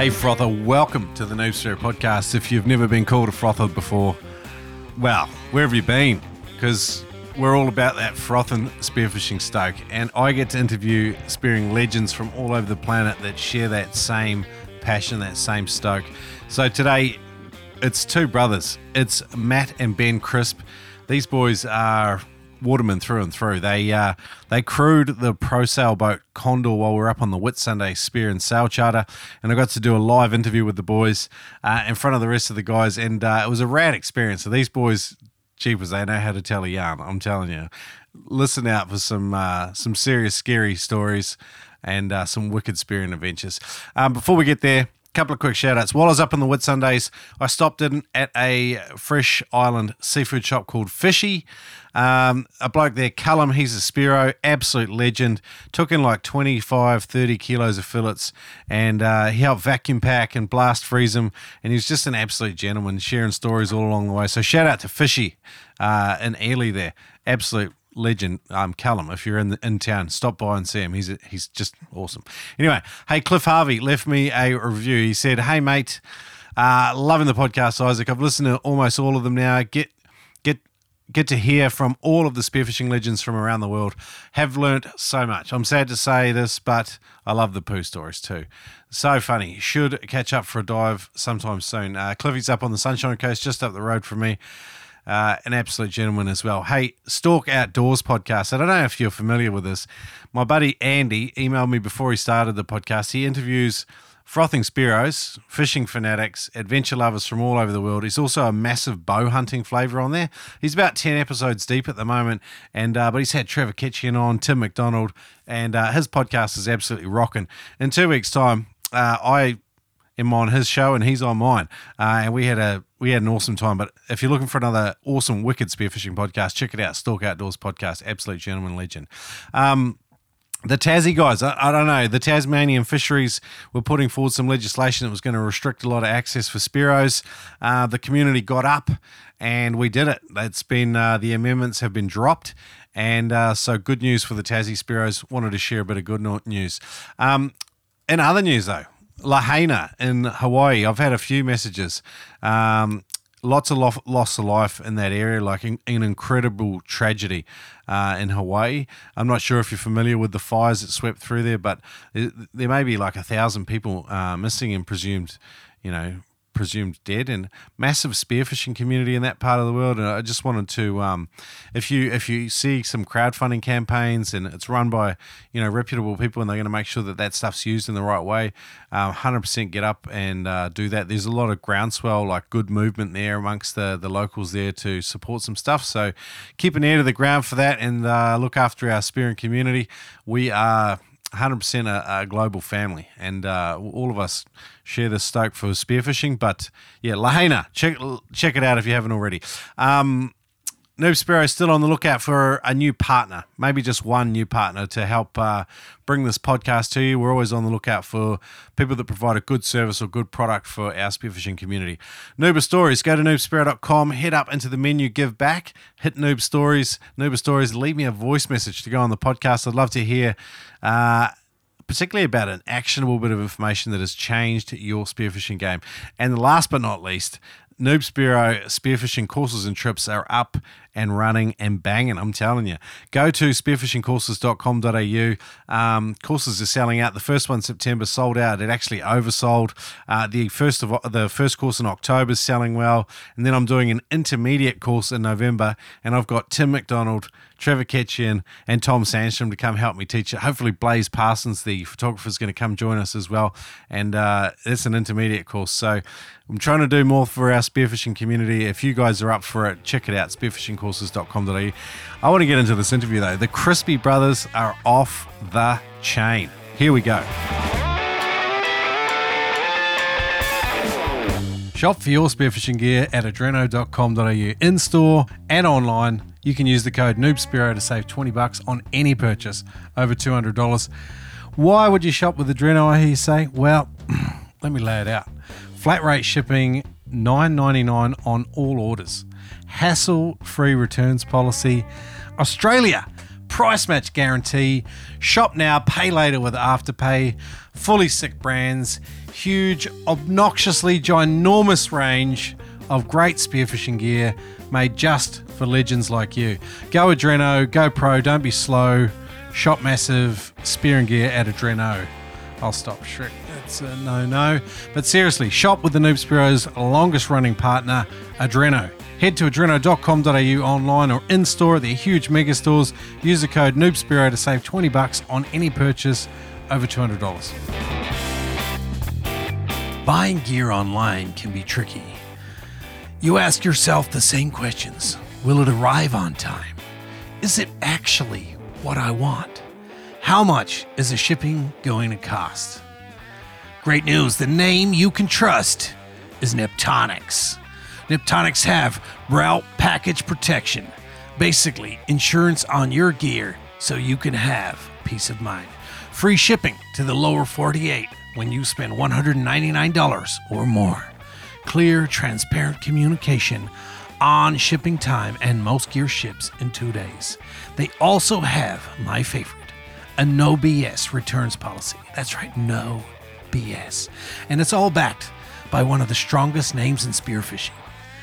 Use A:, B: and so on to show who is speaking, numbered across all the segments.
A: Hey, Frother, welcome to the Noob Spearo podcast. If you've never been called a frother before, well, where have you been? Because we're all about that frothing spearfishing stoke, and I get to interview spearing legends from all over the planet that share that same passion, that same stoke. So today, it's two brothers. It's Matt and Ben Crisp. These boys are watermen through and through. They uh, they crewed the Prosail boat Condor while we are up on the Whitsunday Spear and Sail Charter, and I got to do a live interview with the boys uh, in front of the rest of the guys, and uh, it was a rad experience. So these boys, jeepers, they know how to tell a yarn. I'm telling you. Listen out for some uh, some serious scary stories and uh, some wicked spearing adventures. Um, before we get there couple of quick shout outs. While I was up in the Whitsundays, I stopped in at a fresh island seafood shop called Fishy. Um, a bloke there, Callum, he's a spearo, absolute legend. Took in like 25, 30 kilos of fillets and uh, he helped vacuum pack and blast freeze them. And he's just an absolute gentleman, sharing stories all along the way. So shout out to Fishy uh, in Airlie there. Absolute legend, um, Callum. If you're in the, in town, stop by and see him. He's he's just awesome. Anyway, hey, Cliff Harvey left me a review. He said, "Hey, mate, uh, loving the podcast, Isaac. I've listened to almost all of them now. Get get get to hear from all of the spearfishing legends from around the world. Have learnt so much. I'm sad to say this, but I love the poo stories too. So funny. Should catch up for a dive sometime soon. Uh, Cliffy's up on the Sunshine Coast, just up the road from me." Uh, an absolute gentleman as well. Hey, Stalk Outdoors podcast. I don't know if you're familiar with this. My buddy Andy emailed me before he started the podcast. He interviews frothing spearos, fishing fanatics, adventure lovers from all over the world. He's also a massive bow hunting flavour on there. He's about 10 episodes deep at the moment, and uh, but he's had Trevor Kitchen on, Tim McDonald, and uh, his podcast is absolutely rocking. In two weeks' time, uh, I am on his show and he's on mine, uh, and we had a we had an awesome time. But if you're looking for another awesome, wicked spearfishing podcast, check it out. Stalk Outdoors podcast, absolute gentleman legend. Um, the Tassie guys, I, I, don't know. The Tasmanian fisheries were putting forward some legislation that was going to restrict a lot of access for spearos. Uh, the community got up and we did it. It's been uh, the amendments have been dropped, and uh, so good news for the Tassie spearos. Wanted to share a bit of good news. Um, in other news, though, Lahaina in Hawaii. I've had a few messages. Um, lots of lo- loss of life in that area, like in, an incredible tragedy uh, in Hawaii. I'm not sure if you're familiar with the fires that swept through there, but there may be like a thousand people uh, missing and presumed, you know, presumed dead and massive spearfishing community in that part of the world. And I just wanted to um, if you if you see some crowdfunding campaigns and it's run by you know reputable people and they're going to make sure that that stuff's used in the right way um, 100% get up and uh, do that. There's a lot of groundswell like good movement there amongst the the locals there to support some stuff. So keep an ear to the ground for that and uh, look after our spearing community. We are 100% a, a, global family, and uh, all of us share the stoke for spearfishing. But yeah, Lahaina, check check it out if you haven't already. Um, Noob Spearo is still on the lookout for a new partner, maybe just one new partner to help uh, bring this podcast to you. We're always on the lookout for people that provide a good service or good product for our spearfishing community. Noob Stories, go to noobspearo.com, head up into the menu, give back, hit Noob Stories, Noob Stories, leave me a voice message to go on the podcast. I'd love to hear. Uh, particularly about an actionable bit of information that has changed your spearfishing game. And last but not least, Noob Spearo spearfishing courses and trips are up and running and banging. I'm telling you. Go to spearfishingcourses.com.au. Um, courses are selling out. The first one September sold out. It actually oversold. Uh, the first of the first course in October is selling well, and then I'm doing an intermediate course in November, and I've got Tim McDonald. Trevor Ketchian and Tom Sandstrom to come help me teach it. Hopefully, Blaze Parsons, the photographer, is going to come join us as well. And uh, it's an intermediate course. So I'm trying to do more for our spearfishing community. If you guys are up for it, check it out spearfishingcourses.com.au. I want to get into this interview though. The Crispy brothers are off the chain. Here we go. Shop for your spearfishing gear at adreno.com.au in store and online you can use the code NoobSpearo to save 20 bucks on any purchase over $200. Why would you shop with Adreno, I hear you say? Well, let me lay it out. Flat rate shipping, $9.99 on all orders. Hassle-free returns policy. Australia, price match guarantee. Shop now, pay later with Afterpay. Fully sick brands, huge, obnoxiously ginormous range of great spearfishing gear made just for legends like you. Go Adreno, go pro, don't be slow. Shop massive spear and gear at Adreno. I'll stop Shrek. That's a no no. But seriously, shop with the Noob Spearo's longest running partner, Adreno. Head to adreno.com.au online or in store at their huge mega stores. Use the code NoobSpearo to save 20 bucks on any purchase over $200. Buying gear online can be tricky. You ask yourself the same questions Will it arrive on time? Is it actually what I want? How much is the shipping going to cost? Great news the name you can trust is Neptonics. Neptonics have route package protection, basically, insurance on your gear so you can have peace of mind. Free shipping to the lower 48 when you spend $199 or more. Clear, transparent communication on shipping time, and most gear ships in two days. They also have my favorite a no BS returns policy. That's right, no BS. And it's all backed by one of the strongest names in spearfishing.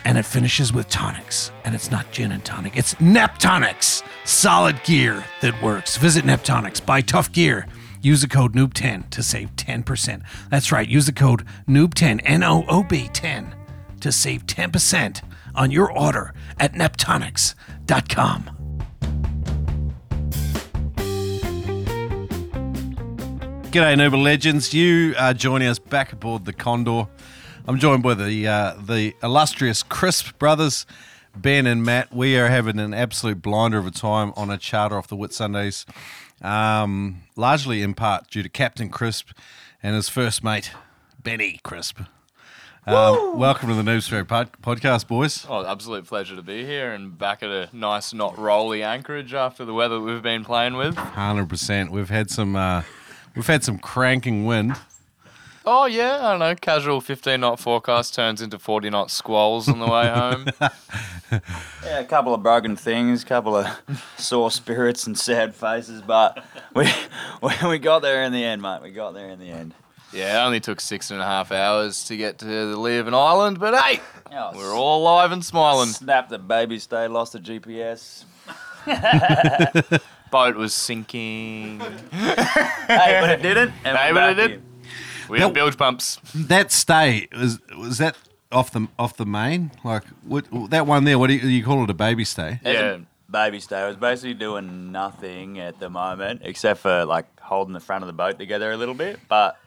A: And it finishes with tonics. And it's not gin and tonic, it's Neptonics. Solid gear that works. Visit Neptonics, buy tough gear. Use the code NOOB10 to save 10%. That's right, use the code NOOB10, N O O B 10, to save 10% on your order at neptonics.com. G'day, Noble Legends. You are joining us back aboard the Condor. I'm joined by the uh, the illustrious Crisp brothers, Ben and Matt. We are having an absolute blinder of a time on a charter off the Whitsundays, um, largely in part due to Captain Crisp and his first mate, Benny Crisp. Um, welcome to the Noob Spearo pod- podcast, boys.
B: Oh, absolute pleasure to be here and back at a nice, not rolly anchorage after the weather we've been playing with.
A: Hundred percent. We've had some uh, we've had some cranking wind.
B: Oh yeah, I don't know. Casual 15 knot forecast turns into 40 knot squalls on the way home.
C: Yeah, a couple of broken things, a couple of sore spirits and sad faces, but we, we we got there in the end, mate. We got there in the end.
B: Yeah, it only took six and a half hours to get to the Leeuwin Island, but hey,
C: Oh,
B: we're all alive and smiling.
C: Snapped the baby stay, lost the GPS.
B: Boat was sinking.
C: hey, but it didn't. And
B: Hey, but it did.
C: here.
B: We had bilge pumps.
A: That stay was was that off the off the main? Like what, that one there? What do you, you call it? A baby stay?
B: Yeah.
C: baby stay. I was basically doing nothing at the moment except for like holding the front of the boat together a little bit, but.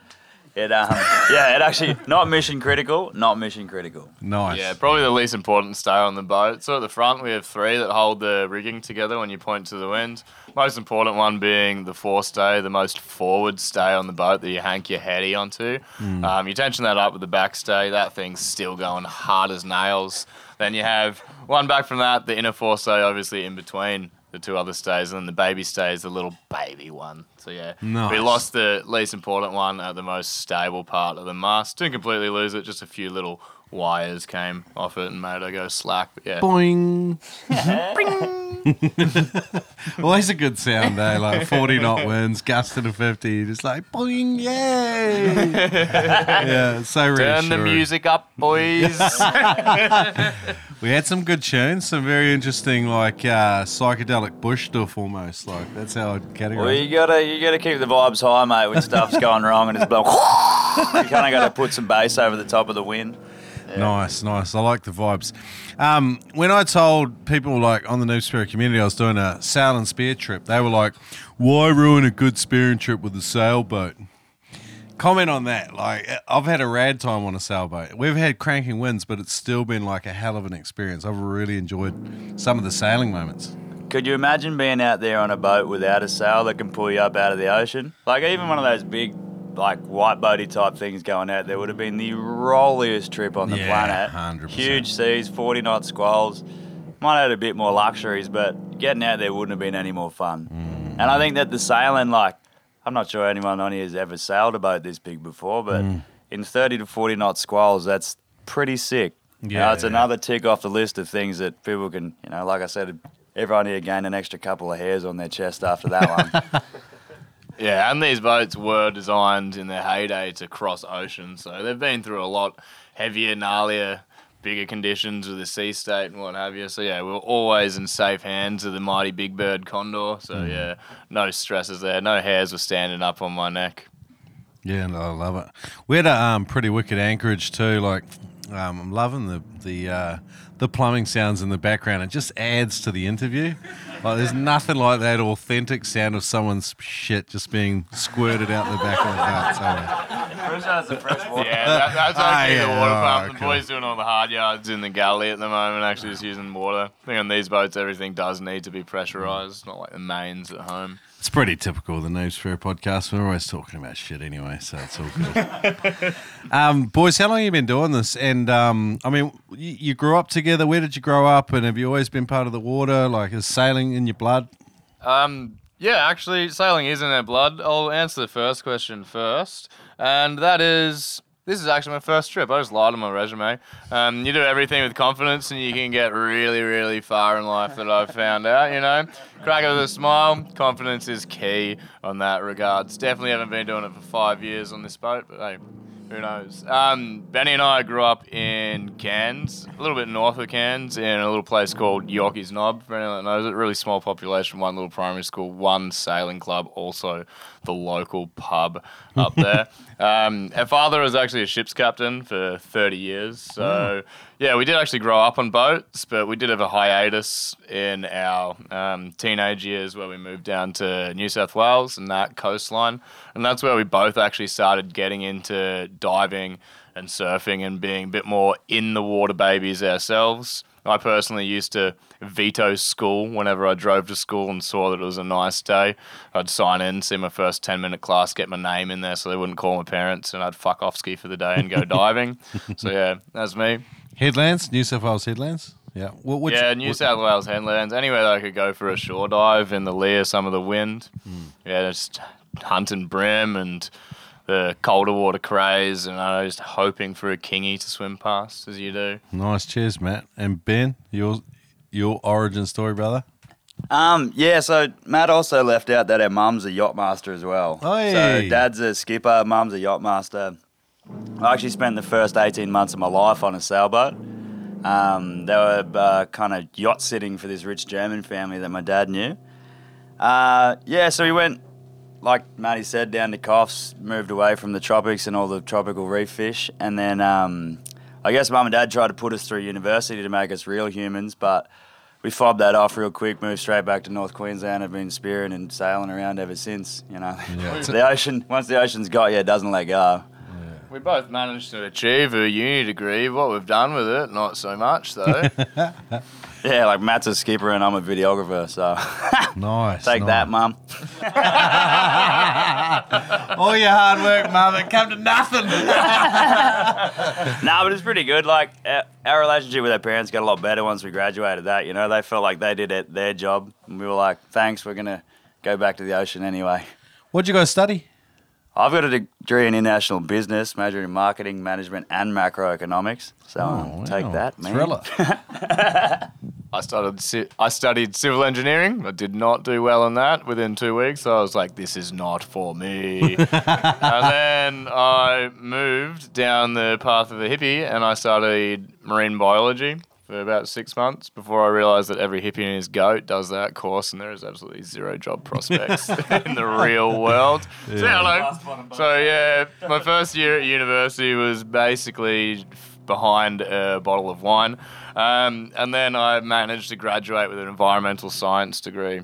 C: It um yeah it actually not mission critical not mission critical
A: Nice.
B: Yeah, probably the least important stay on the boat. So at the front, we have three that hold the rigging together when you point to the wind. Most important one being the forestay, the most forward stay on the boat that you hank your heady onto. Um, you tension that up with the backstay, that thing's still going hard as nails. Then you have one back from that, the inner forestay, obviously in between the two other stays, and then the baby stay is the little baby one. So yeah,
A: Nice.
B: we lost the least important one at the most stable part of the mast. Didn't completely lose it, just a few little wires came off it and made it go slack. But yeah,
A: Boing. Always a good sound, eh? Like 40 knot winds, gusting to 50. Just like boing, yay. yeah, it's so reassuring.
B: turn the music up, boys.
A: We had some good tunes, some very interesting, like uh, psychedelic bush stuff almost. Like, that's how I'd categorize
C: Well, you gotta you gotta keep the vibes high, mate. When stuff's going wrong and it's blowing, you kind of gotta put some bass over the top of the wind.
A: Nice, nice. I like the vibes. Um, when I told people like on the Noob Spear community I was doing a sail and spear trip, they were like, "Why ruin a good spearing trip with a sailboat?" Comment on that. Like, I've had a rad time on a sailboat. We've had cranking winds, but it's still been like a hell of an experience. I've really enjoyed some of the sailing moments.
C: Could you imagine being out there on a boat without a sail that can pull you up out of the ocean? Like even one of those big, like white boaty type things going out there would have been the rolliest trip on the
A: Yeah,
C: planet.
A: 100%.
C: Huge seas, forty knot squalls. Might have had a bit more luxuries, but getting out there wouldn't have been any more fun.
A: Mm.
C: And I think that the sailing, like, I'm not sure anyone on here has ever sailed a boat this big before, but
A: Mm.
C: in 30 to 40 knot squalls, that's pretty sick. You know,
A: Yeah,
C: it's
A: yeah.
C: another tick off the list of things that people can, you know, like I said, everyone here gained an extra couple of hairs on their chest after that one.
B: Yeah, and these boats were designed in their heyday to cross oceans, so they've been through a lot heavier, gnarlier, bigger conditions with the sea state and what have you. So yeah, we're always in safe hands of the mighty big bird condor. So yeah, no stresses there, no hairs were standing up on my neck.
D: Yeah, no, I love it. We had a um, pretty wicked anchorage too. Like, um, I'm loving the the uh, the plumbing sounds in the background. It just adds to the interview. Like, there's nothing like that authentic sound of someone's shit just being squirted out the back of the boat. So,
C: First has the fresh water.
B: Yeah, that, that's
D: Ah,
B: actually
D: yeah,
B: the water
D: alright,
B: pump. The
D: cool.
B: boys doing all the hard yards in the galley at the moment, actually just using water. I think on these boats, everything does need to be pressurized, not like the mains at home.
D: It's pretty typical of the Noobs Fair podcast. We're always talking about shit anyway, so it's all good. um, boys, how long have you been doing this? And um, I mean, you, you grew up together. Where did you grow up? And have you always been part of the water? Like, is sailing in your blood?
B: Um, yeah, actually, sailing is in our blood. I'll answer the first question first, and that is this is actually my first trip. I just lied on my resume. Um, you do everything with confidence, and you can get really, really far in life. That I've found out. You know, crack it with a smile. Confidence is key on that regards. Definitely haven't been doing it for five years on this boat, but hey. Who knows? Um, Benny and I grew up in Cairns, a little bit north of Cairns, in a little place called Yorkeys Knob. For anyone that knows it, really small population, one little primary school, one sailing club, also the local pub up there. Um, our father was actually a ship's captain for 30 years, so yeah, we did actually grow up on boats, but we did have a hiatus in our um, teenage years where we moved down to New South Wales and that coastline. And that's where we both actually started getting into diving and surfing and being a bit more in the water babies ourselves. I personally used to veto school whenever I drove to school and saw that it was a nice day. I'd sign in, see my first 10 minute class, get my name in there so they wouldn't call my parents, and I'd fuck off ski for the day and go diving. So, yeah, that's me.
D: Headlands, New South Wales headlands. Yeah. Which,
B: yeah, New
D: what-
B: South Wales headlands. Anywhere that I could go for a shore dive in the lee of some of the wind. Hmm. Yeah, just hunting bream and the colder water crays, and I was just hoping for a kingy to swim past, as you do.
D: Nice. Cheers, Matt. And Ben, your your origin story, brother.
C: Um, yeah, so Matt also left out that our mum's a yacht master as well.
D: Oi.
C: So dad's a skipper, mum's a yacht master. I actually spent the first 18 months of my life on a sailboat. Um, they were uh, kind of yacht sitting for this rich German family that my dad knew. Uh, yeah, so we went, like Matty said, down to Coffs, moved away from the tropics and all the tropical reef fish. And then um, I guess mum and dad tried to put us through university to make us real humans, but we fobbed that off real quick, moved straight back to North Queensland. I've been spearing and sailing around ever since, you know.
D: Yeah.
C: the ocean, once the ocean's got you, it doesn't let go.
B: We both managed to achieve a uni degree. What we've done with it, not so much though.
C: Yeah, like Matt's a skipper and I'm a videographer, so
D: Nice.
C: take
D: nice.
C: that, mum.
D: All your hard work, mum, it come to nothing.
C: No, but it's pretty good. Like our, our relationship with our parents got a lot better once we graduated. That you know, they felt like they did it, their job, and we were like, "Thanks, we're gonna go back to the ocean anyway."
D: What'd you guys study?
C: I've got a degree in international business, majoring in marketing, management, and macroeconomics. So
D: Oh,
C: um,
D: take
C: that, man.
D: Thriller.
B: I started. I studied civil engineering. I did not do well in that. Within two weeks, I was like, "This is not for me." and then I moved down the path of a hippie, and I studied marine biology for about six months before I realized that every hippie and his goat does that course, and there is absolutely zero job prospects in the real world. So, hello. So yeah, my first year at university was basically behind a bottle of wine, um, and then I managed to graduate with an environmental science degree.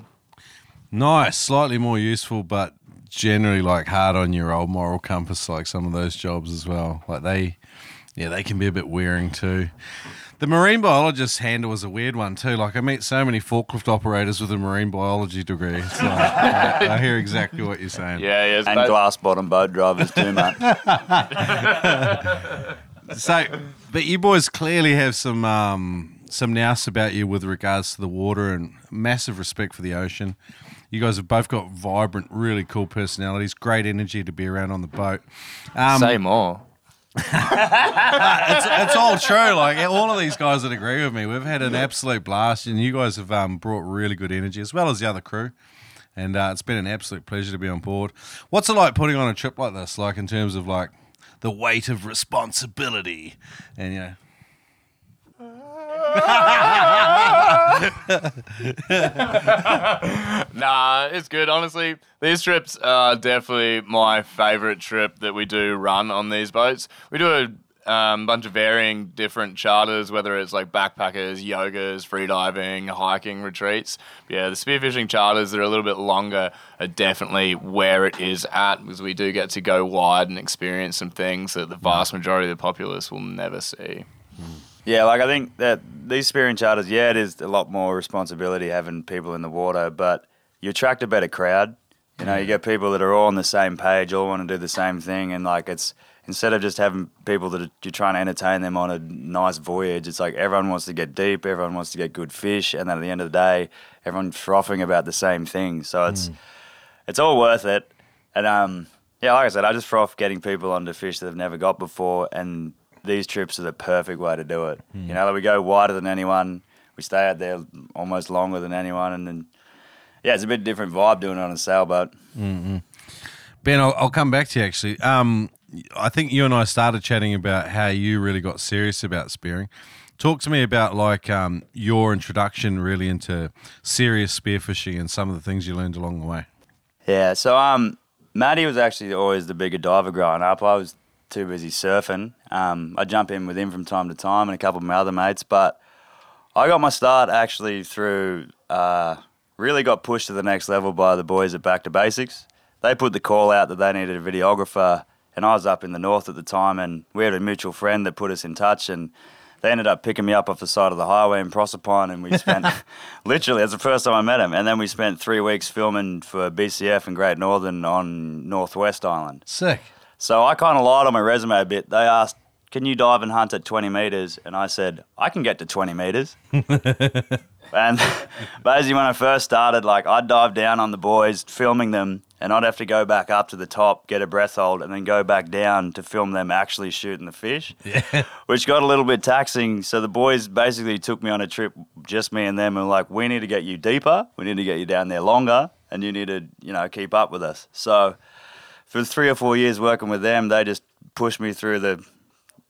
D: nice. Slightly more useful, but generally like hard on your old moral compass, like some of those jobs as well. Like they, yeah, they can be a bit wearing too. The marine biologist handle is a weird one too. Like I meet so many forklift operators with a marine biology degree. So I, I hear exactly what you're saying.
B: Yeah, yeah. it's
C: And
B: ba-
C: glass bottom boat drivers too, much.
D: So, but you boys clearly have some um, some nous about you with regards to the water and massive respect for the ocean. You guys have both got vibrant, really cool personalities, great energy to be around on the boat. Um,
B: Say more.
D: it's, it's all true. Like all of these guys that agree with me, we've had an absolute blast, and you guys have um, brought really good energy as well as the other crew. And uh, it's been an absolute pleasure to be on board. What's it like putting on a trip like this? Like in terms of like the weight of responsibility, and you know.
B: Nah, it's good. Honestly, these trips are definitely my favorite trip that we do run on these boats. We do a um, bunch of varying different charters, whether it's like backpackers, yogas, freediving, hiking retreats. Yeah, the spearfishing charters that are a little bit longer are definitely where it is at because we do get to go wide and experience some things that the vast majority of the populace will never see.
C: Yeah, like I think that these spearing charters, yeah, it is a lot more responsibility having people in the water, but you attract a better crowd. You know, you get people that are all on the same page, all want to do the same thing, and like it's instead of just having people that are, you're trying to entertain them on a nice voyage, it's like everyone wants to get deep, everyone wants to get good fish, and then at the end of the day, everyone's frothing about the same thing. So it's it's all worth it. And um, yeah, like I said, I just froth getting people onto fish that they've never got before, and these trips are the perfect way to do it. You know, like we go wider than anyone, we stay out there almost longer than anyone, and then yeah, it's a bit different vibe doing it on a sailboat.
D: Ben, I'll, I'll come back to you actually. Um, I think you and I started chatting about how you really got serious about spearing. Talk to me about like um, your introduction really into serious spearfishing and some of the things you learned along the way.
C: Yeah, so um, Matty was actually always the bigger diver growing up. I was too busy surfing. Um, I jump in with him from time to time and a couple of my other mates, but I got my start actually through. Uh, really got pushed to the next level by the boys at Back to Basics. They put the call out that they needed a videographer, and I was up in the north at the time, and we had a mutual friend that put us in touch, and they ended up picking me up off the side of the highway in Proserpine, and we spent literally that's the first time I met him, and then we spent three weeks filming for BCF and Great Northern on Northwest Island.
D: Sick.
C: So I kind of lied on my resume a bit. They asked, "Can you dive and hunt at 20 meters?" And I said, "I can get to 20 meters." and basically, when I first started, like I'd dive down on the boys, filming them, and I'd have to go back up to the top, get a breath hold, and then go back down to film them actually shooting the fish, yeah. which got a little bit taxing. So the boys basically took me on a trip, just me and them, and were like, "We need to get you deeper. We need to get you down there longer, and you need to, you know, keep up with us." So for three or four years working with them, they just pushed me through the,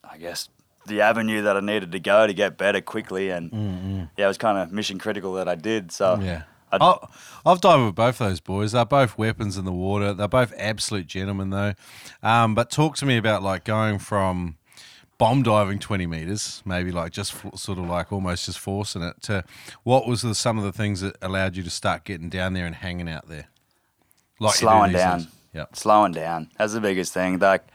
C: I guess, the avenue that I needed to go to get better quickly. And yeah, it was kind of mission critical that I did. So
D: Yeah.
C: I-
D: I've dived with both those boys. They're both weapons in the water. They're both absolute gentlemen, though. Um, but talk to me about like going from bomb diving 20 meters, maybe like just f- sort of like almost just forcing it, to what was the, some of the things that allowed you to start getting down there and hanging out there? Like
C: slowing down.
D: Yep.
C: Slowing down. That's the biggest thing. Like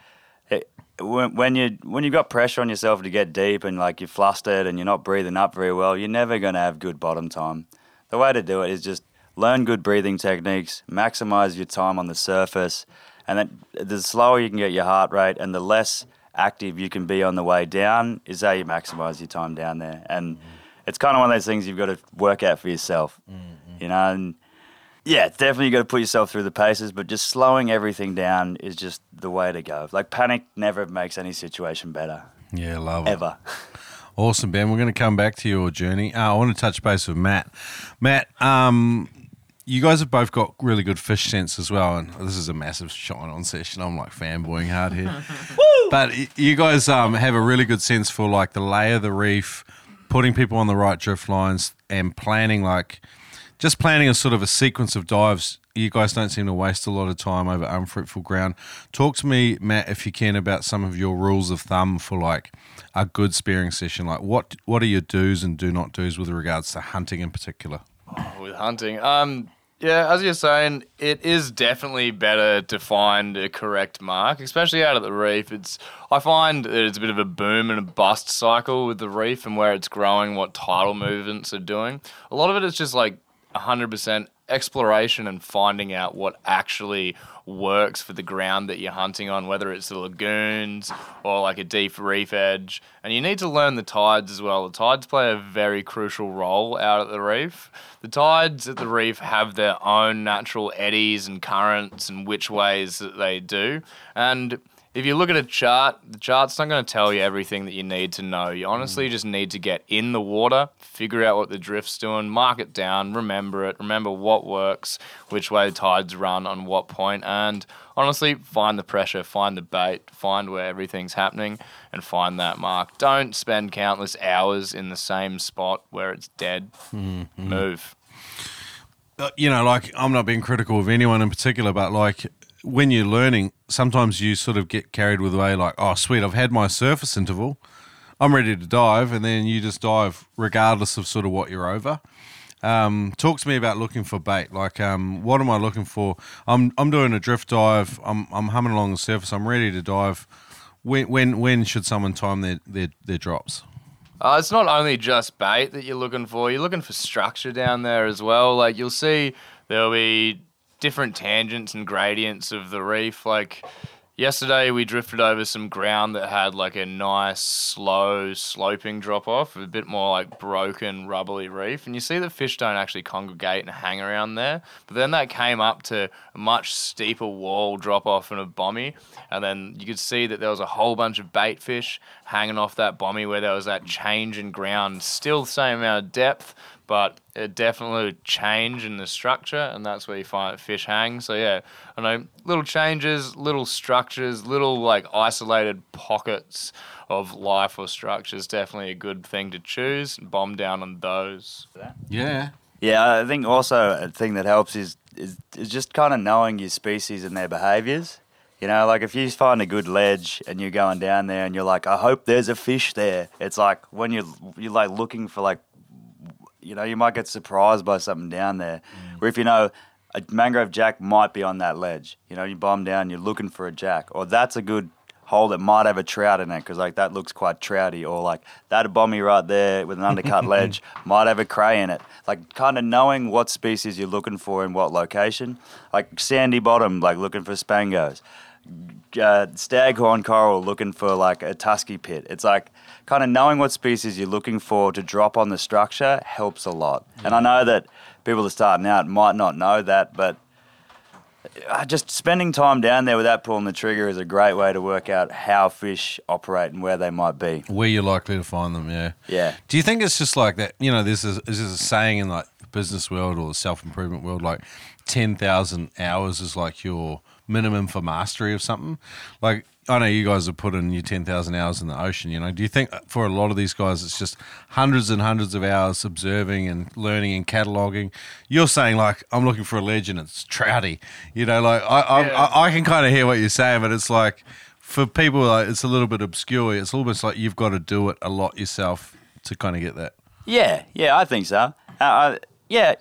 C: it, when, when you when you've got pressure on yourself to get deep and like you're flustered and you're not breathing up very well, you're never going to have good bottom time. The way to do it is just learn good breathing techniques, maximize your time on the surface, and then the slower you can get your heart rate and the less active you can be on the way down is how you maximize your time down there. And it's kind of one of those things you've got to work out for yourself. Mm-hmm. You know, and yeah, definitely you got to put yourself through the paces, but just slowing everything down is just the way to go. Like panic never makes any situation better,
D: Yeah, love it.
C: ever.
D: Awesome, Ben. We're going to come back to your journey. Uh, I want to touch base with Matt. Matt, um, you guys have both got really good fish sense as well, and this is a massive shine on session. I'm like fanboying hard here, but you guys um, have a really good sense for like the lay of the reef, putting people on the right drift lines, and planning like just planning a sort of a sequence of dives. You guys don't seem to waste a lot of time over unfruitful ground. Talk to me, Matt, if you can, about some of your rules of thumb for like a good spearing session. Like what what are your do's and do not do's with regards to hunting in particular?
B: with hunting. Um, yeah, as you're saying, it is definitely better to find a correct mark, especially out at the reef. It's I find that it's a bit of a boom and a bust cycle with the reef and where it's growing, what tidal movements are doing. A lot of it is just like 100% exploration and finding out what actually works for the ground that you're hunting on, whether it's the lagoons or like a deep reef edge. And you need to learn the tides as well. The tides play a very crucial role out at the reef. The tides at the reef have their own natural eddies and currents and which ways that they do. And if you look at a chart, the chart's not going to tell you everything that you need to know. You honestly just need to get in the water, figure out what the drift's doing, mark it down, remember it, remember what works, which way the tides run on what point, and honestly, find the pressure, find the bait, find where everything's happening, and find that mark. Don't spend countless hours in the same spot where it's dead. Move.
D: Uh, you know, like I'm not being critical of anyone in particular, but like when you're learning, sometimes you sort of get carried with the way, like, oh, sweet, I've had my surface interval, I'm ready to dive, and then you just dive regardless of sort of what you're over. Um, talk to me about looking for bait. Like, um, what am I looking for? I'm I'm doing a drift dive. I'm I'm humming along the surface. I'm ready to dive. When when when should someone time their their, their drops?
B: Uh, it's not only just bait that you're looking for, you're looking for structure down there as well. Like you'll see there'll be different tangents and gradients of the reef. Like yesterday, we drifted over some ground that had like a nice, slow, sloping drop off, a bit more like broken, rubbly reef. And you see the fish don't actually congregate and hang around there. But then that came up to a much steeper wall drop off and a bommy. And then you could see that there was a whole bunch of bait fish hanging off that bommy where there was that change in ground, still the same amount of depth, but it definitely change in the structure, and that's where you find fish hang. So yeah, I know little changes, little structures, little like isolated pockets of life or structures. Definitely a good thing to choose. and Bomb down on those.
D: Yeah.
C: Yeah, I think also a thing that helps is is, is just kind of knowing your species and their behaviors. You know, like if you find a good ledge and you're going down there and you're like, I hope there's a fish there. It's like when you're you're like looking for like, you know, you might get surprised by something down there. Where if you know a mangrove jack might be on that ledge, you know, you bomb down, you're looking for a jack, or that's a good hole that might have a trout in it because like that looks quite trouty, or like that bommy right there with an undercut ledge might have a cray in it. Like kind of knowing what species you're looking for in what location, like sandy bottom, like looking for spangos uh, staghorn coral looking for like a tusky pit. It's like kind of knowing what species you're looking for to drop on the structure helps a lot. And I know that people that are starting out might not know that, but uh, just spending time down there without pulling the trigger is a great way to work out how fish operate and where they might be.
D: Where you're likely to find them, yeah.
C: Yeah.
D: Do you think it's just like that? You know, this is this is a saying in like business world or the self improvement world, like ten thousand hours is like your minimum for mastery of something. Like I know you guys have put in your ten thousand hours in the ocean. You know, do you think for a lot of these guys it's just hundreds and hundreds of hours observing and learning and cataloging? You're saying like I'm looking for a legend. It's trouty. You know, like I I,
B: Yeah.
D: I, I can kind of hear what you're saying, but it's like. For people, like it's a little bit obscure. It's almost like you've got to do it a lot yourself to kind of get that.
C: Yeah, yeah, I think so. Uh, uh, yeah,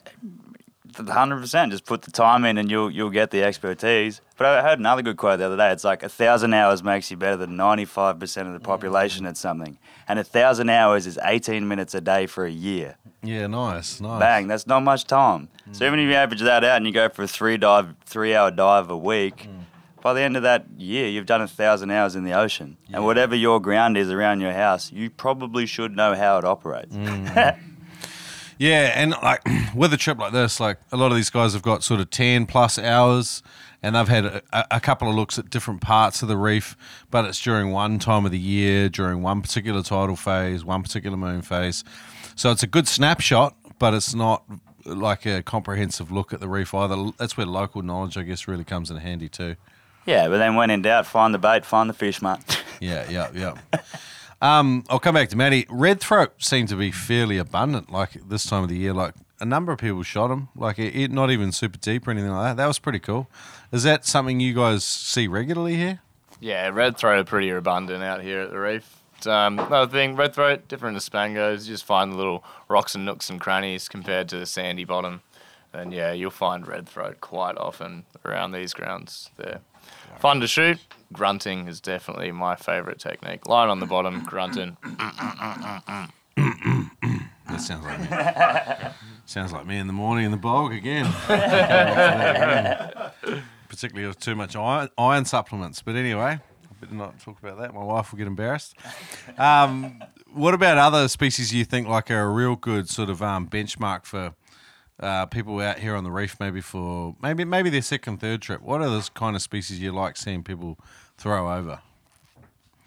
C: hundred percent. Just put the time in, and you'll you'll get the expertise. But I heard another good quote the other day. It's like a thousand hours makes you better than ninety five percent of the population at something, and a thousand hours is eighteen minutes a day for a year.
D: Yeah, nice, nice.
C: Bang, that's not much time. So mm. even if you average that out and you go for a three dive, three hour dive a week. Mm. By the end of that year, you've done a thousand hours in the ocean, and whatever your ground is around your house, you probably should know how it operates. Mm.
D: Yeah, and like with a trip like this, like a lot of these guys have got sort of ten plus hours, and they've had a, a couple of looks at different parts of the reef, but it's during one time of the year, during one particular tidal phase, one particular moon phase. So it's a good snapshot, but it's not like a comprehensive look at the reef either. That's where local knowledge, I guess, really comes in handy too.
C: Yeah, but then when in doubt, find the bait, find the fish, mate.
D: Yeah, yeah, yeah. um, I'll come back to Matty. Red throat seemed to be fairly abundant, like this time of the year. Like a number of people shot them, like it, it- not even super deep or anything like that. That was pretty cool. Is that something you guys see regularly here?
B: Yeah, red throat are pretty abundant out here at the reef. Um, another thing, red throat, different to spangos. You just find the little rocks and nooks and crannies compared to the sandy bottom. And yeah, you'll find red throat quite often around these grounds. They're fun to shoot. Grunting is definitely my favourite technique. Line on the bottom, grunting.
D: That sounds like me. sounds like me in the morning in the bog again. Particularly with too much iron, iron supplements. But anyway, I better not talk about that. My wife will get embarrassed. Um, what about other species you think like are a real good sort of um, benchmark for
A: uh, people out here on the reef maybe for maybe maybe their second, third trip? What are those kind of species you like seeing people throw over?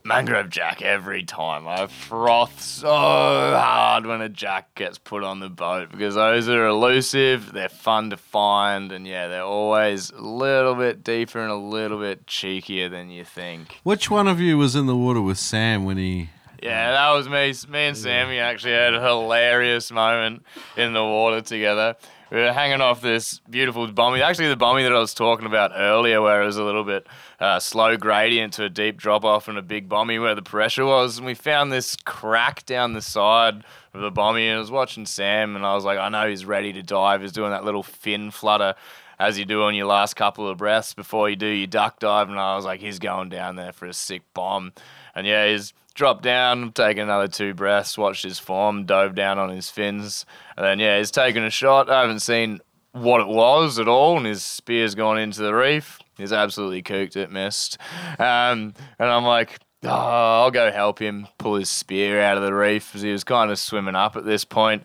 B: Mangrove jack every time. I froth so hard when a jack gets put on the boat because those are elusive, they're fun to find, and yeah, they're always a little bit deeper and a little bit cheekier than you think.
A: Which one of you was in the water with Sam when he?
B: Yeah, that was me. Me and Sammy actually had a hilarious moment in the water together. We were hanging off this beautiful bommy. Actually, the bommy that I was talking about earlier, where it was a little bit uh, slow gradient to a deep drop off and a big bommy where the pressure was. And we found this crack down the side of the bommy. And I was watching Sam, and I was like, I know he's ready to dive. He's doing that little fin flutter as you do on your last couple of breaths before you do your duck dive. And I was like, he's going down there for a sick bomb. And yeah, he's dropped down, taken another two breaths, watched his form, dove down on his fins. And then, yeah, he's taken a shot. I haven't seen what it was at all. And his spear's gone into the reef. He's absolutely cooked it, missed. Um, and I'm like, oh, I'll go help him pull his spear out of the reef because he was kind of swimming up at this point.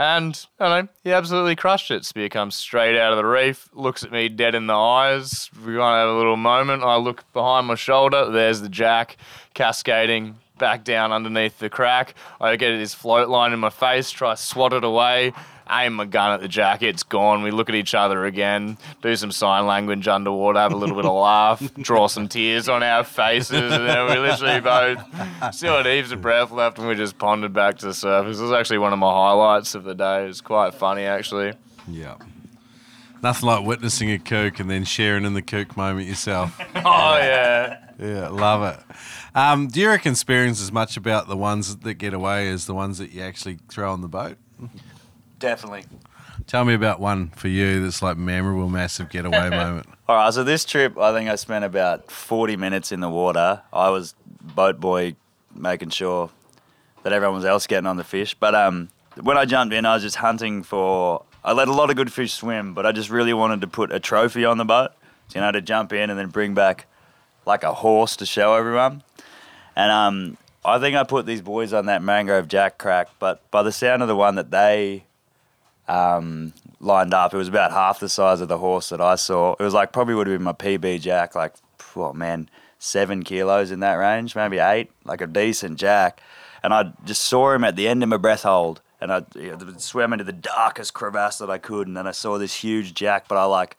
B: And I know, he absolutely crushed it. Spear comes straight out of the reef, looks at me dead in the eyes. We kind of have a little moment. I look behind my shoulder. There's the jack cascading back down underneath the crack. I get his float line in my face, try swat it away, aim a gun at the jacket. It's gone. We look at each other again, do some sign language underwater, have a little bit of laugh, draw some tears on our faces, and then we literally both still had heaps of breath left, and we just pondered back to the surface. It was actually one of my highlights of the day. It was quite funny, actually.
A: Yeah. Nothing like witnessing a kook and then sharing in the kook moment yourself.
B: Oh yeah.
A: Yeah, love it. Um, do you reckon spearing's as much about the ones that get away as the ones that you actually throw on the boat?
C: Definitely.
A: Tell me about one for you that's like memorable, massive getaway moment.
C: All right, so this trip, I think I spent about 40 minutes in the water. I was boat boy making sure that everyone was else getting on the fish. But um, when I jumped in, I was just hunting for. I let a lot of good fish swim, but I just really wanted to put a trophy on the boat. So, you know, to jump in and then bring back like a horse to show everyone. And um, I think I put these boys on that mangrove jack crack, but by the sound of the one that they um, lined up, it was about half the size of the horse that I saw. It was like probably would have been my PB jack, like, oh man, seven kilos in that range, maybe eight, like a decent jack. And I just saw him at the end of my breath hold, and I you know, swam into the darkest crevasse that I could, and then I saw this huge jack, but I like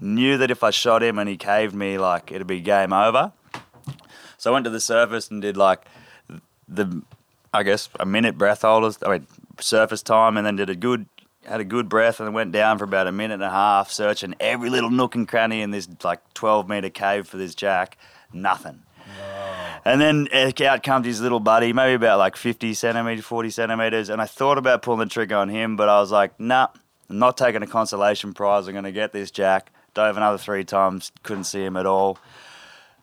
C: knew that if I shot him and he caved me, like it'd be game over. So I went to the surface and did like the, I guess a minute breath holders, I mean surface time, and then did a good, had a good breath, and went down for about a minute and a half, searching every little nook and cranny in this like 12 meter cave for this jack. Nothing. And then eh, out comes his little buddy, maybe about like 50 centimeters, 40 centimeters. And I thought about pulling the trigger on him, but I was like, nah, I'm not taking a consolation prize. I'm going to get this jack. Dove another three times, couldn't see him at all.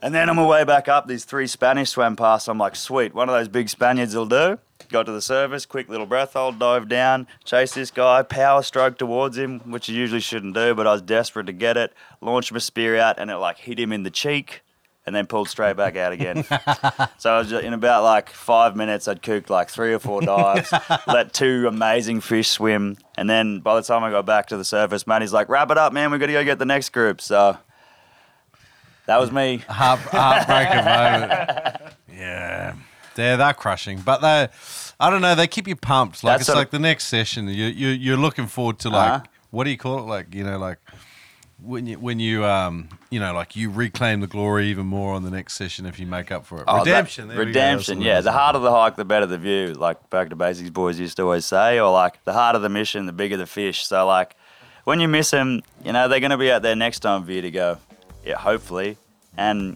C: And then on my way back up, these three Spanish swam past. I'm like, sweet, one of those big Spaniards will do. Got to the surface, quick little breath hold, dive down, chase this guy, power stroke towards him, which you usually shouldn't do, but I was desperate to get it. Launched my spear out, and it like hit him in the cheek, and then pulled straight back out again. so I was just, in about like five minutes, I'd cooked like three or four dives, let two amazing fish swim, and then by the time I got back to the surface, Matty's like, "Wrap it up, man. We've got to go get the next group." So that was me.
A: Heart, heartbreaker moment. Yeah. They're, they're crushing. But they, I don't know, they keep you pumped. Like,
C: That's
A: it's like the next session. You, you, you're looking forward to, like,
C: Uh-huh.
A: what do you call it? Like, you know, like, when you, when you, um, you know, like you reclaim the glory even more on the next session if you make up for it.
C: Oh,
A: redemption. there we go, that's
C: redemption. Yeah, the harder the hike, the better the view. Like back to basics, boys used to always say, or like the harder the mission, the bigger the fish. So like when you miss them, you know they're going to be out there next time for you to go. Yeah, hopefully. And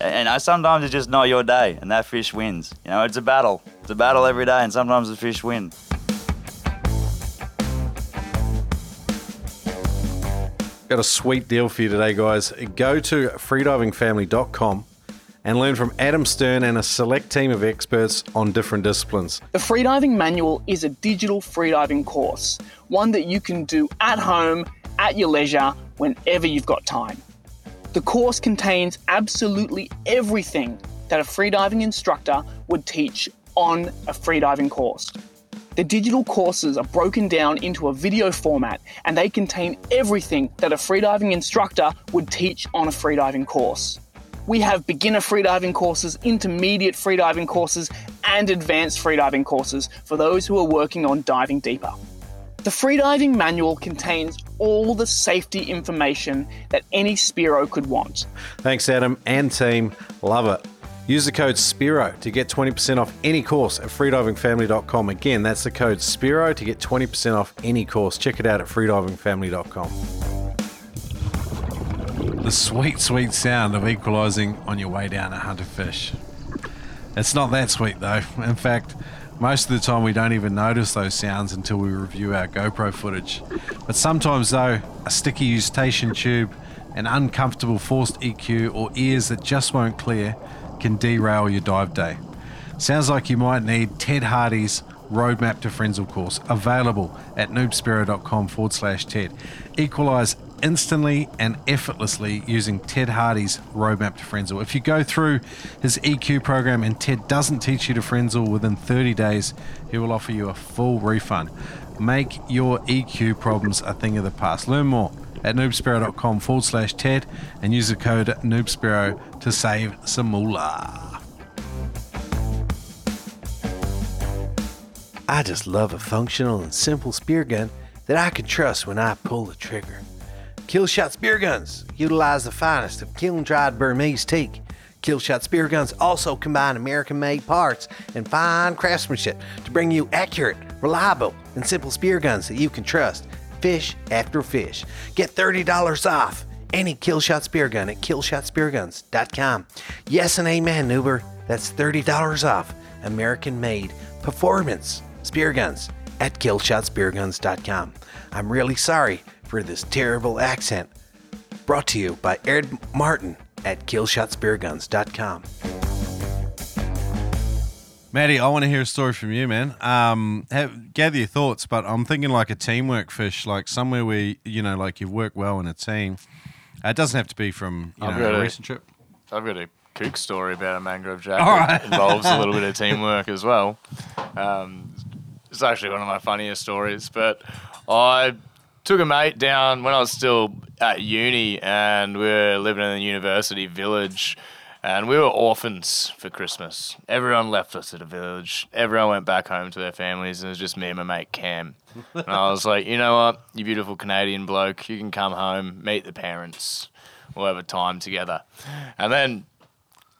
C: and I, sometimes it's just not your day, and that fish wins. You know, it's a battle. It's a battle every day, and sometimes the fish win.
A: Got a sweet deal for you today, guys. Go to freedivingfamily.com and learn from Adam Stern and a select team of experts on different disciplines.
E: The Freediving Manual is a digital freediving course, one that you can do at home, at your leisure, whenever you've got time. The course contains absolutely everything that a freediving instructor would teach on a freediving course. The digital courses are broken down into a video format and they contain everything that a freediving instructor would teach on a freediving course. We have beginner freediving courses, intermediate freediving courses, and advanced freediving courses for those who are working on diving deeper. The freediving manual contains all the safety information that any spearo could want.
A: Thanks, Adam and team. Love it. Use the code SPEARO to get 20% off any course at freedivingfamily.com. Again, that's the code SPEARO to get 20% off any course. Check it out at freedivingfamily.com. The sweet, sweet sound of equalising on your way down a hunter fish. It's not that sweet though. In fact, most of the time we don't even notice those sounds until we review our GoPro footage. But sometimes though, a sticky eustachian tube, an uncomfortable forced EQ, or ears that just won't clear can derail your dive day. Sounds like you might need Ted Hardy's Roadmap to Frenzel course, available at noobspearo.com forward slash TED. Equalize instantly and effortlessly using Ted Hardy's Roadmap to Frenzel. If you go through his EQ program and Ted doesn't teach you to Frenzel within 30 days, he will offer you a full refund. Make your EQ problems a thing of the past. Learn more at noobspearo.com forward slash TED and use the code noobspiro to save some moolah. I just love a functional and simple spear gun that I can trust when I pull the trigger. Killshot Spear Guns utilize the finest of kiln dried Burmese teak. Killshot Spear Guns also combine American made parts and fine craftsmanship to bring you accurate, reliable, and simple spear guns that you can trust fish after fish. Get $30 off any Killshot Spear Gun at killshotspearguns.com. Yes and amen, Uber. That's $30 off American made performance spear guns at killshotspearguns.com. I'm really sorry for this terrible accent. Brought to you by Ed Martin at killshotspearguns.com. Matty, I want to hear a story from you, man. Um, have, gather your thoughts, but I'm thinking like a teamwork fish, like somewhere where you know, like you work well in a team. Uh, it doesn't have to be from you
B: I've
A: know
B: got
A: a
B: a-
A: recent trip.
B: I've got a kook story about a mangrove jack
A: All
B: that involves a little bit of teamwork as well. Um, it's actually one of my funniest stories, but I took a mate down when I was still at uni and we were living in a university village and we were orphans for Christmas. Everyone left us at a village. Everyone went back home to their families and it was just me and my mate Cam. And I was like, you know what, you beautiful Canadian bloke, you can come home, meet the parents. We'll have a time together. And then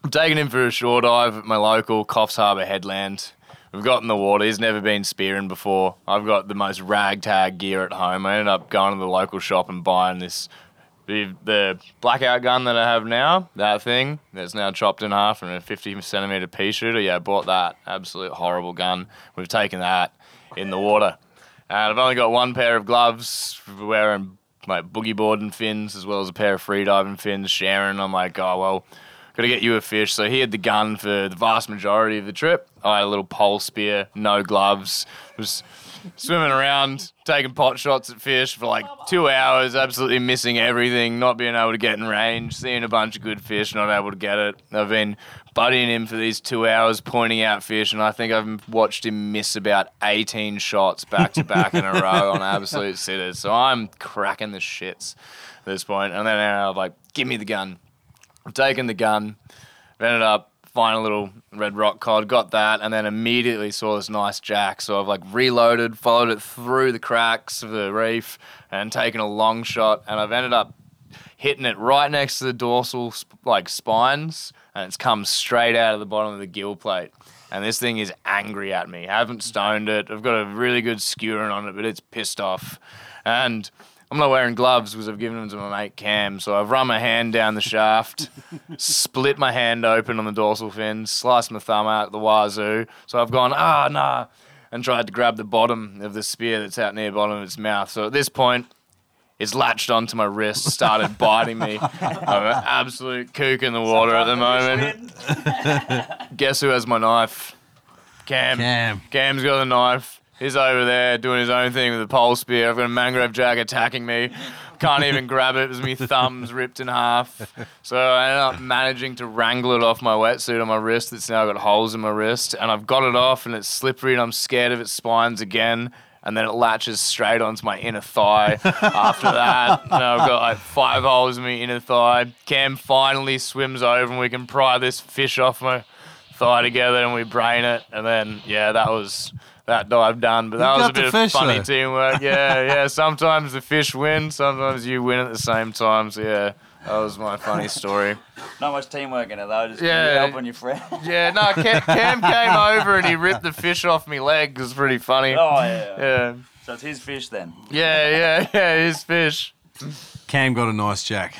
B: I'm taking him for a shore dive at my local Coffs Harbour headland. We've got in the water. He's never been spearing before. I've got the most ragtag gear at home. I ended up going to the local shop and buying this the, the blackout gun that I have now, that thing that's now chopped in half and a 50 centimeter pea shooter. Yeah, I bought that. Absolute horrible gun. We've taken that in the water. And I've only got one pair of gloves, wearing my boogie boarding fins as well as a pair of freediving fins, sharing. I'm like, oh, well, got to get you a fish. So he had the gun for the vast majority of the trip. I had a little pole spear, no gloves. Was swimming around, taking pot shots at fish for like two hours, absolutely missing everything, not being able to get in range, seeing a bunch of good fish, not able to get it. I've been buddying him for these two hours, pointing out fish, and I think I've watched him miss about 18 shots back to back in a row on absolute sitters. So I'm cracking the shits at this point. And then I'm like, give me the gun. I've taken the gun, I've ended up finding a little red rock cod, got that, and then immediately saw this nice jack. So I've like reloaded, followed it through the cracks of the reef, and taken a long shot, and I've ended up hitting it right next to the dorsal like spines, and it's come straight out of the bottom of the gill plate. And this thing is angry at me. I haven't stoned it. I've got a really good skewering on it, but it's pissed off. And I'm not wearing gloves because I've given them to my mate Cam. So I've run my hand down the shaft, split my hand open on the dorsal fin, sliced my thumb out the wazoo. So I've gone, ah, nah, and tried to grab the bottom of the spear that's out near the bottom of its mouth. So at this point, it's latched onto my wrist, started biting me. I'm an absolute kook in the water at the moment. Guess who has my knife? Cam.
A: Cam.
B: Cam's got the knife. He's over there doing his own thing with a pole spear. I've got a mangrove jack attacking me. Can't even grab it because my thumb's ripped in half. So I ended up managing to wrangle it off my wetsuit on my wrist. That's now got holes in my wrist, and I've got it off, and it's slippery, and I'm scared of its spines again. And then it latches straight onto my inner thigh. After that, and I've got like five holes in my inner thigh. Cam finally swims over, and we can pry this fish off my thigh together, and we brain it. And then, yeah, that was that dive done. But that
A: You
B: was a bit
A: the
B: of
A: fish,
B: funny
A: though.
B: teamwork. Yeah, yeah. Sometimes the fish win, sometimes you win at the same time. So yeah, that was my funny story.
C: Not much teamwork in it though. Just
B: Yeah.
C: yeah. helping your friend.
B: Yeah, no, Cam, Cam came over and he ripped the fish off me leg. It was pretty funny.
C: oh yeah.
B: Yeah,
C: So it's his fish then.
B: yeah, yeah, yeah. His fish.
A: Cam got a nice jack.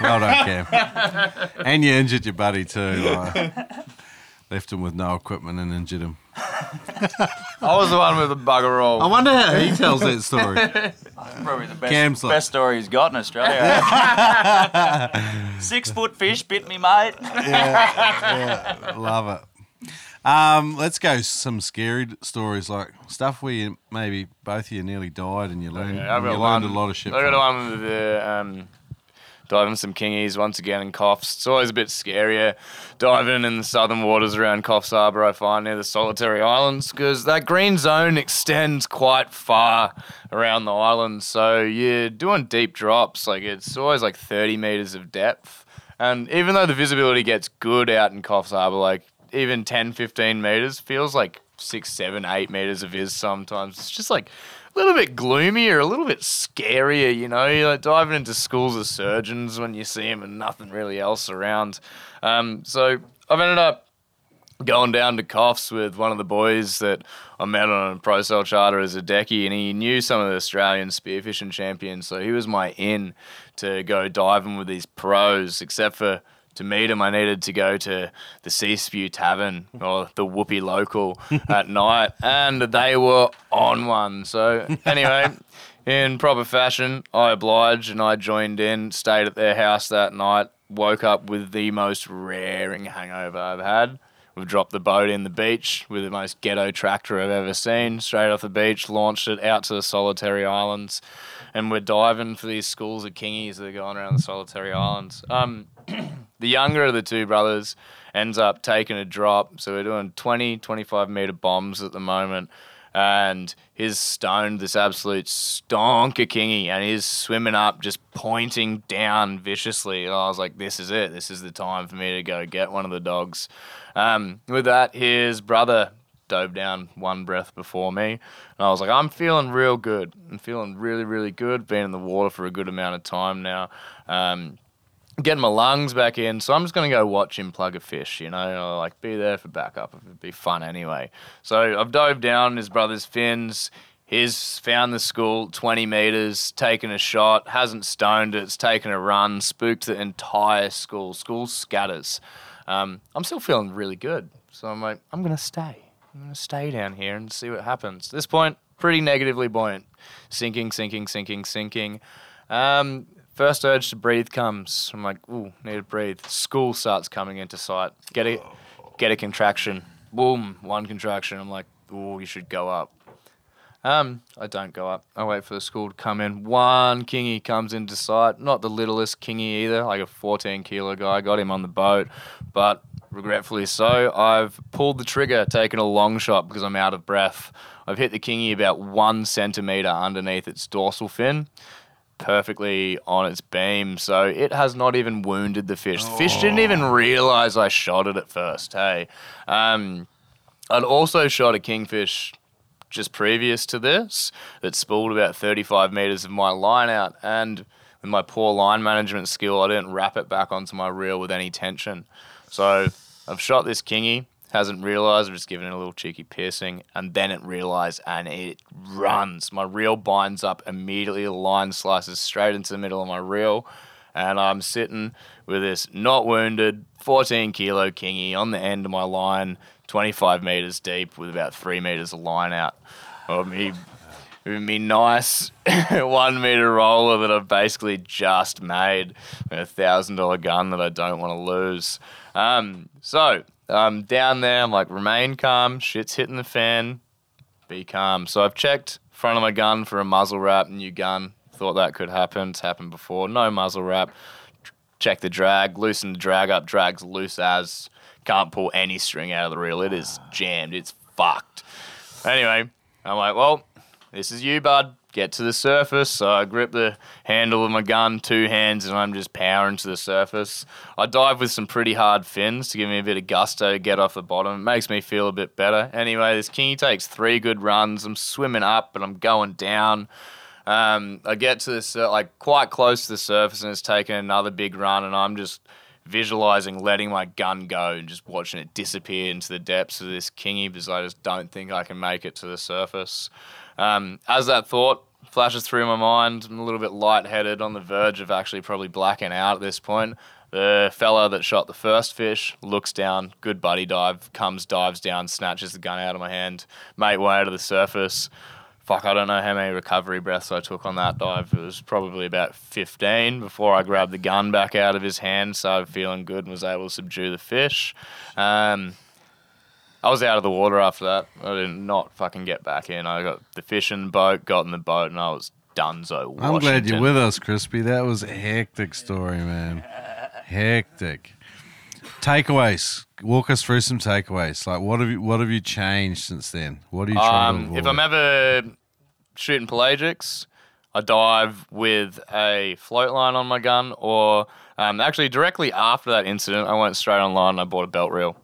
A: Well done, Cam. and you injured your buddy too. like, left him with no equipment and injured him.
B: I was the one with the bugger all.
A: I wonder how he tells that story.
C: Probably the best,
A: Cam's like-
C: best story he's got in Australia. Six foot fish bit me, mate.
A: Love it. Um, let's go some scary stories, like stuff where you maybe both of you nearly died and you learned,
B: Yeah, I've
A: you
B: got
A: learned
B: one.
A: a lot of shit.
B: I got
A: from it.
B: one with the um, diving some kingies once again in Coffs. It's always a bit scarier diving in the southern waters around Coffs Harbour. I find near the Solitary Islands because that green zone extends quite far around the island. So you're doing deep drops. Like it's always like 30 meters of depth. And even though the visibility gets good out in Coffs Harbour, like even 10, 15 meters feels like six, seven, eight meters of vis sometimes. It's just like little bit gloomier, a little bit scarier, you know. You're like diving into schools of surgeons when you see them and nothing really else around. Um, so I've ended up going down to Coffs with one of the boys that I met on a Prosail charter as a decky, and he knew some of the Australian spearfishing champions, so he was my in to go diving with these pros. Except for to meet him, I needed to go to the Sea Spew Tavern or the Whoopi Local at night, and they were on one. So anyway. In proper fashion, I obliged and I joined in, stayed at their house that night, woke up with the most raring hangover I've had. We've dropped the boat in the beach with the most ghetto tractor I've ever seen. Straight off the beach, launched it out to the solitary islands, and we're diving for these schools of kingies that are going around the solitary islands. Um, the younger of the two brothers ends up taking a drop, so we're doing 20, 25 meter bombs at the moment. And he's stoned this absolute stonker kingy, and he's swimming up, just pointing down viciously. And I was like, "This is it. This is the time for me to go get one of the dogs." Um, with that, his brother dove down one breath before me, and I was like, "I'm feeling real good. I'm feeling really, really good. Been in the water for a good amount of time now." Um, getting my lungs back in, so I'm just gonna go watch him plug a fish, you know, like be there for backup. It'd be fun anyway. So I've dove down his brother's fins. He's found the school 20 meters, taken a shot, hasn't stoned it, it's taken a run, spooked the entire school. School scatters. Um, I'm still feeling really good, so I'm like, I'm gonna stay. I'm gonna stay down here and see what happens. At this point, pretty negatively buoyant, sinking, sinking, sinking, sinking. Um, first urge to breathe comes. I'm like, ooh, need to breathe. School starts coming into sight. Get a get a contraction. Boom, one contraction. I'm like, ooh, you should go up. Um, I don't go up. I wait for the school to come in. One kingy comes into sight. Not the littlest kingy either, like a 14 kilo guy. Got him on the boat, but regretfully so, I've pulled the trigger, taken a long shot because I'm out of breath. I've hit the kingy about one centimeter underneath its dorsal fin perfectly on its beam, so it has not even wounded the fish. The fish didn't even realize I shot it at first. Hey, um, I'd also shot a kingfish just previous to this that spooled about 35 meters of my line out, and with my poor line management skill, I didn't wrap it back onto my reel with any tension. So I've shot this kingy. Hasn't realized, I've just given it a little cheeky piercing, and then it realized and it runs. My reel binds up immediately, the line slices straight into the middle of my reel, and I'm sitting with this not wounded 14 kilo kingy on the end of my line, 25 meters deep, with about three meters of line out. Of me, with nice one meter roller that I've basically just made, a thousand dollar gun that I don't want to lose. Um, so um, down there, I'm like, remain calm. Shit's hitting the fan. be calm. So I've checked front of my gun for a muzzle wrap, new gun. Thought that could happen. It's happened before. No muzzle wrap. Check the drag, loosen the drag up. Drag's loose as. Can't pull any string out of the reel. It is jammed. It's fucked. Anyway, I'm like, well, this is you, bud. Get to the surface. So I grip the handle of my gun, two hands, and I'm just powering to the surface. I dive with some pretty hard fins to give me a bit of gusto to get off the bottom. It makes me feel a bit better. Anyway, this kingy takes three good runs. I'm swimming up, but I'm going down. Um, I get to this uh, like quite close to the surface, and it's taken another big run, and I'm just visualizing letting my gun go and just watching it disappear into the depths of this kingy because I just don't think I can make it to the surface. Um, as that thought flashes through my mind, I'm a little bit lightheaded, on the verge of actually probably blacking out at this point. The fella that shot the first fish looks down, good buddy dive, comes, dives down, snatches the gun out of my hand, mate way to the surface fuck, I don't know how many recovery breaths I took on that dive. It was probably about 15 before I grabbed the gun back out of his hand, started feeling good, and was able to subdue the fish. Um, I was out of the water after that. I did not fucking get back in. I got the fishing boat, got in the boat, and I was donezo.
D: I'm glad you're with us, Crispy. That was a hectic story, man. Hectic. Takeaways. Walk us through some takeaways. Like, what have you what have you changed since then? What are you trying to
B: Um,
D: avoid?
B: if I'm ever shooting pelagics, I dive with a float line on my gun, or um, actually directly after that incident, I went straight online and I bought a belt reel.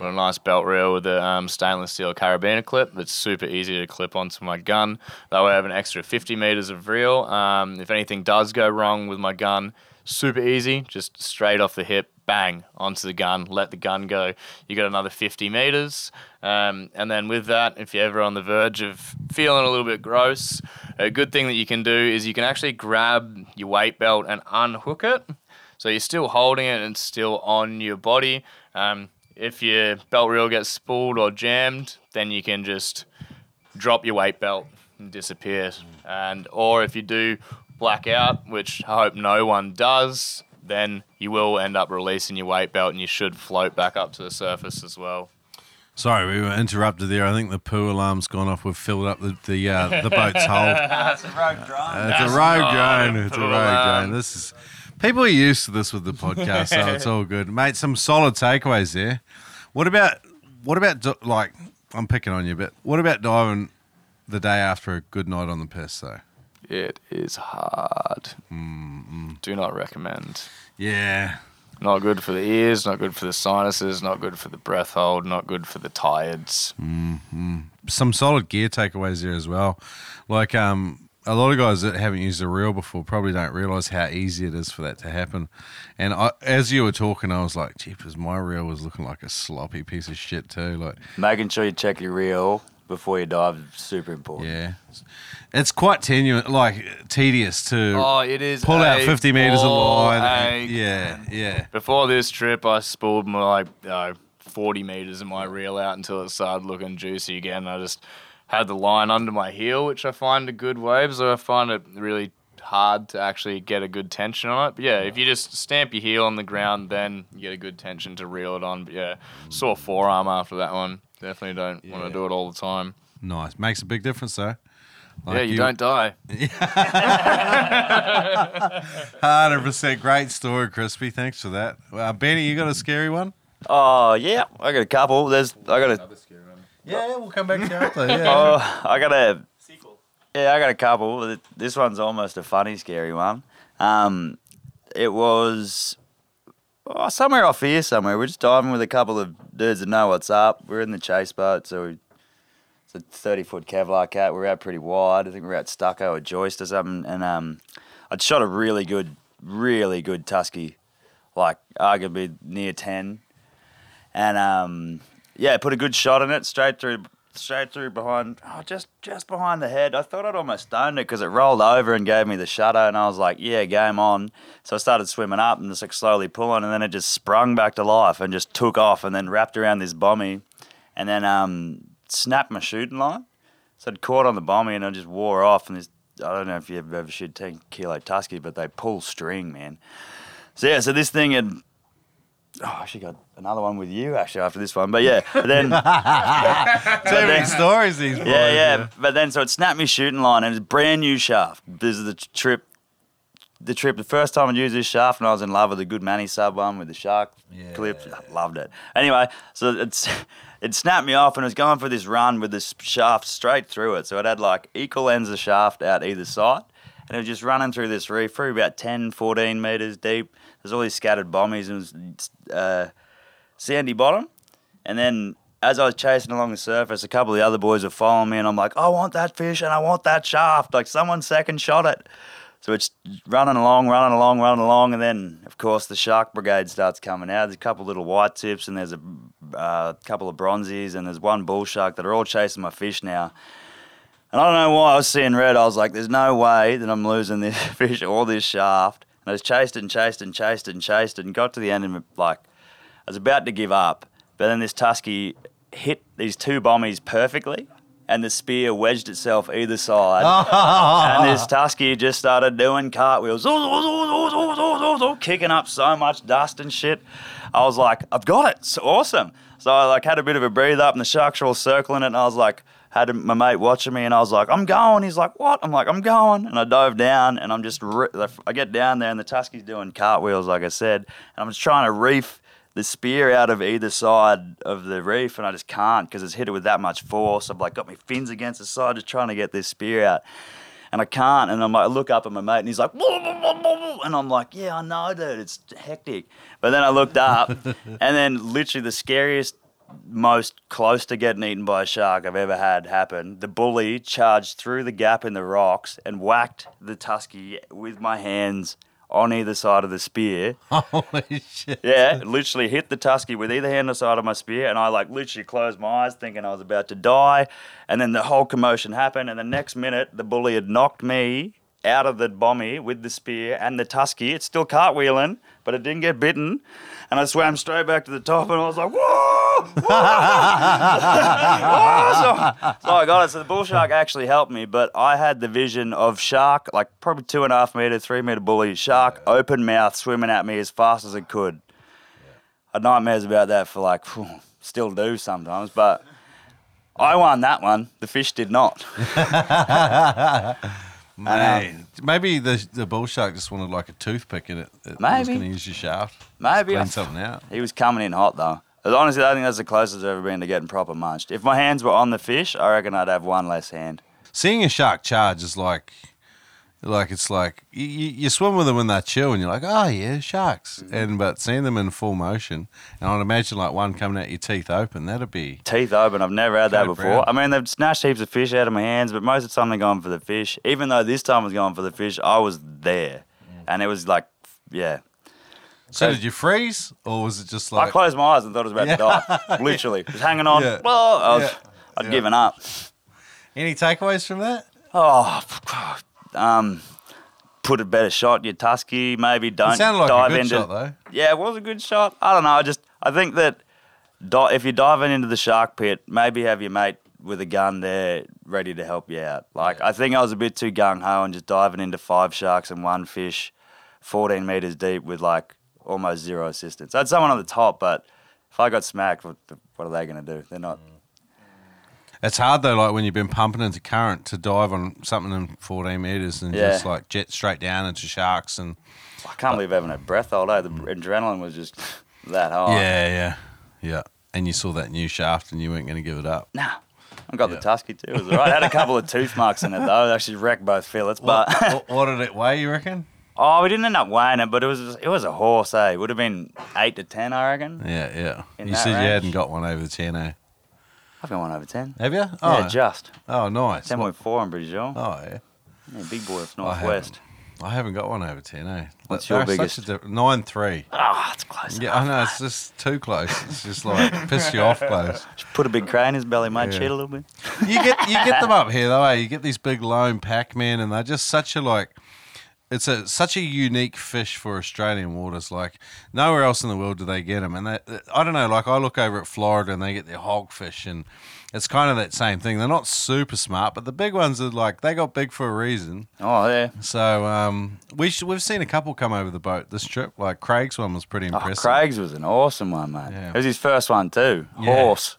B: Got a nice belt reel with a um, stainless steel carabiner clip that's super easy to clip onto my gun. That way, I have an extra 50 meters of reel. Um, if anything does go wrong with my gun, super easy, just straight off the hip, bang, onto the gun, let the gun go. You got another 50 meters. Um, and then with that, if you're ever on the verge of feeling a little bit gross, a good thing that you can do is you can actually grab your weight belt and unhook it. So you're still holding it and still on your body. Um, if your belt reel gets spooled or jammed, then you can just drop your weight belt and disappear. And or if you do black out, which I hope no one does, then you will end up releasing your weight belt and you should float back up to the surface as well.
D: Sorry, we were interrupted there. I think the poo alarm's gone off. We've filled up the the, uh, the boat's hold.
C: That's a rogue drone.
D: Uh, it's
B: That's
D: a rogue drone.
B: a
D: It's a rogue
B: alarm.
D: drone. This is people are used to this with the podcast, so it's all good, mate. Some solid takeaways there. What about what about like I'm picking on you, but what about diving the day after a good night on the piss though?
B: It is hard. Do not recommend.
D: Yeah,
B: Not good for the ears, not good for the sinuses, not good for the breath hold, not good for the tired's.
D: some solid gear takeaways there as well. Like um, a lot of guys that haven't used a reel before probably don't realize how easy it is for that to happen. And I, as you were talking, I was like, "Jeepers, my reel was looking like a sloppy piece of shit too." Like,
C: Making sure you check your reel before you dive is super important.
D: yeah, it's quite tenuous, like tedious to
B: Oh, it is.
D: pull out fifty meters of line. and- yeah, yeah.
B: Before this trip, I spooled my like uh, 40 meters of my reel out until it started looking juicy again. I just had the line under my heel, which I find a good way, so I find it really hard to actually get a good tension on it. But yeah, if you just stamp your heel on the ground, then you get a good tension to reel it on. But yeah, sore forearm after that one. Definitely don't want to do it all the time.
D: Nice, makes a big difference though. Like
B: yeah, you, don't die.
D: Hundred percent, great story, Crispy. Thanks for that. Uh, Benny, you got a scary one?
C: Oh yeah, I got a couple. There's I got a
D: Yeah, we'll come back to you after. Yeah.
C: oh I got a sequel. yeah I got a couple. This one's almost a funny scary one. Um, it was oh, somewhere off here somewhere. We're just diving with a couple of dudes that know what's up. We're in the chase boat, so we, it's a thirty foot Kevlar cat. We're out pretty wide. I think we're out Stucco or Joist or something. And um, I'd shot a really good, really good tusky, like arguably near ten. And um, yeah, put a good shot in it, straight through, straight through behind, oh, just just behind the head. I thought I'd almost stoned it because it rolled over and gave me the shadow, and I was like, yeah, game on. So I started swimming up and just like slowly pulling, and then it just sprung back to life and just took off, and then wrapped around this bommy, and then um, snapped my shooting line. So it caught on the bommy, and it just wore off. And this, I don't know if you've ever shot ten kilo tusky, but they pull string, man. So yeah, so this thing had oh, I actually got another one with you actually after this one. But yeah, but then
D: Too many stories these boys.
C: yeah, yeah. But then so it snapped me shooting line and it's brand new shaft. This is the trip. The trip, the first time I used this shaft, and I was in love with the good Manny sub one with the shark
D: Yeah.
C: clips. I loved it. Anyway, so it's it snapped me off, and I was going for this run with this shaft straight through it. So it had like equal ends of shaft out either side, and it was just running through this reef, through about 10, 14 meters deep. There's all these scattered bombies, and it was uh, sandy bottom. And then as I was chasing along the surface, a couple of the other boys were following me, and I'm like, I want that fish and I want that shaft. Like someone second shot it. So it's running along, running along, running along, and then of course the shark brigade starts coming out. There's a couple little white tips, and there's a uh, couple of bronzies, and there's one bull shark that are all chasing my fish now. And I don't know why I was seeing red. I was like, there's no way that I'm losing this fish or this shaft. And I was chased and chased and chased and chased and got to the end and like I was about to give up. But then this tusky hit these two bombies perfectly and the spear wedged itself either side. and this tusky just started doing cartwheels, kicking up so much dust and shit. I was like, I've got it. It's awesome. So I like had a bit of a breathe up, and the sharks were all circling it, and I was like, had my mate watching me, and I was like, I'm going. He's like, what? I'm like, I'm going, and I dove down, and I'm just, re- I get down there, and the tusky's doing cartwheels, like I said, and I'm just trying to reef the spear out of either side of the reef, and I just can't because it's hit it with that much force. I've like got my fins against the side, just trying to get this spear out and I can't. And I'm like, I look up at my mate, and he's like, "Whoa, whoa, whoa, whoa, whoa." and I'm like, yeah, I know, dude, it's hectic. But then I looked up, and then literally the scariest, most close to getting eaten by a shark I've ever had happen. The bully charged through the gap in the rocks and whacked the tusky with my hands on either side of the spear.
D: Holy shit.
C: Yeah, literally hit the tusky with either hand on the side of my spear, and I like literally closed my eyes thinking I was about to die. And then the whole commotion happened, and the next minute the bully had knocked me out of the bommy with the spear and the tusky. It's still cartwheeling, but it didn't get bitten. And I swam straight back to the top, and I was like, whoa! whoa! so, so I got it. So the bull shark actually helped me, but I had the vision of shark, like probably two and a half meter, three meter bully, shark, open mouth, swimming at me as fast as it could. I had nightmares about that for like, phew, still do sometimes, but I won that one. The fish did not.
D: Um, Man, maybe the the bull shark just wanted like a toothpick in it. it was going to use your shaft.
C: Maybe.
D: Clean something out.
C: He was coming in hot though. Honestly, I think that's the closest I've ever been to getting proper munched. If my hands were on the fish, I reckon I'd have one less hand.
D: Seeing a shark charge is like, like it's like you, you swim with them when they're chill, and you're like, oh yeah, sharks.
C: Mm-hmm.
D: And but seeing them in full motion, and I'd imagine like one coming out your teeth open, that'd be
C: Teeth open, I've never had that before.
D: brown.
C: I mean, they've snatched heaps of fish out of my hands, but most of the time they're going for the fish. Even though this time I was going for the fish, I was there. And it was like, yeah.
D: So did you freeze, or was it just like I
C: closed my eyes and thought I was about to die. Literally. Just hanging on.
D: Yeah.
C: Well, I was. I'd given up.
D: Any takeaways from that?
C: Oh, um, put a better shot in your tusky. Maybe don't
D: It sounded like
C: dive
D: a good
C: into.
D: shot though.
C: Yeah, it was a good shot. I don't know. I just I think that di- if you're diving into the shark pit, maybe have your mate with a gun there ready to help you out. Like I think I was a bit too gung ho and just diving into five sharks and one fish, 14 meters deep with like almost zero assistance. I had someone on the top, but if I got smacked, what, what are they going to do? They're not. Mm.
D: It's hard though, like when you've been pumping into current to dive on something in 14 meters and
C: Yeah.
D: just like jet straight down into sharks and
C: I can't believe having haven't breath all day. The mm. adrenaline was just that high.
D: yeah, yeah, yeah. And you saw that new shaft and you weren't going to give it up.
C: Nah. I got
D: Yeah.
C: the tusky too. It was all right. I had a couple of tooth marks in it though. It actually wrecked both fillets. But
D: what, what did it weigh? You reckon?
C: Oh, we didn't end up weighing it, but it was it was a horse. Eh, would have been eight to ten, I reckon.
D: Yeah, yeah.
C: In
D: you
C: that
D: said you
C: range?
D: hadn't got one over the 10, eh?
C: I've got one over ten.
D: Have you?
C: Yeah,
D: Oh,
C: just
D: oh, nice.
C: ten point four. I'm pretty sure.
D: Oh, yeah.
C: Yeah, big boy of
D: I
C: northwest.
D: haven't. I haven't got one over 10, eh?
C: What's
D: They're
C: your biggest?
D: diff- Nine three.
C: Ah, it's close.
D: Yeah, I know. It's just too close. It's just like piss you off close.
C: Just put a big crane in his belly, mate.
D: Yeah.
C: Cheat a little bit.
D: You get you get them up here though. Eh? You get these big lone pack men, and they're just such a like.
A: It's a such a unique fish for Australian waters. Like nowhere else in the world do they get them. And they, I don't know. Like I look over at Florida and they get their hogfish, and it's kind of that same thing. They're not super smart, but the big ones are like they got big for a reason.
C: Oh yeah.
A: So um, we sh- we've seen a couple come over the boat this trip. Like Craig's one was pretty
C: Oh,
A: impressive.
C: Craig's was an awesome one, mate.
A: Yeah.
C: It was his first one too.
A: Yeah.
C: Horse.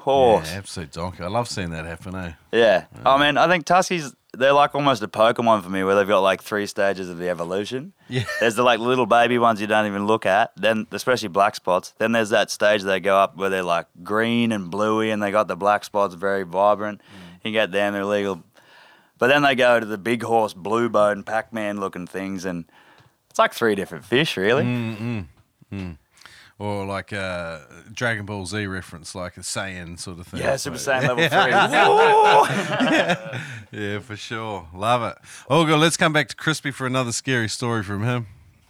C: Horse.
A: Yeah, absolute donkey. I love seeing that happen. Eh?
C: Yeah. I mean, I think Tuskies, they're like almost a Pokemon for me where they've got like three stages of the evolution.
A: Yeah.
C: There's the like little baby ones you don't even look at, then especially black spots. Then there's that stage they go up where they're like green and bluey and they got the black spots very vibrant. Mm. You get them, they're legal. But then they go to the big horse, blue bone, Pac Man looking things, and it's like three different fish, really.
A: Mm, mm, Or like a Dragon Ball Z reference, like a Saiyan sort of thing.
C: Yeah, Super Saiyan level three.
A: Yeah, yeah, for sure. Love it. Oh, Olga, let's come back to Crispy for another scary story from him.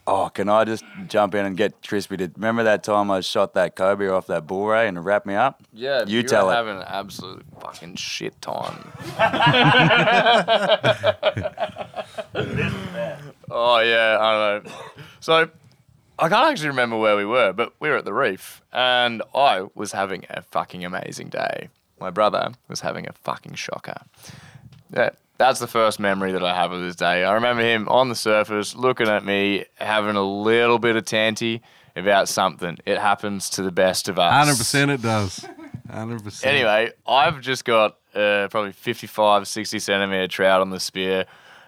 C: Oh, can I just jump in and get Crispy to remember that time I shot that cobia off that bull ray and it wrapped me up?
B: Yeah,
C: You
B: you,
C: tell
B: were
C: it.
B: having an absolute fucking shit time. oh yeah, I don't know. So I can't actually remember where we were, but we were at the reef, and I was having a fucking amazing day. My brother was having a fucking shocker. Yeah, that's the first memory that I have of this day. I remember him on the surface looking at me, having a little bit of tanty about something. It happens to the best of us.
A: Hundred percent, it does. Hundred percent.
B: Anyway, I've just got uh, probably 55, 60 centimeter trout on the spear.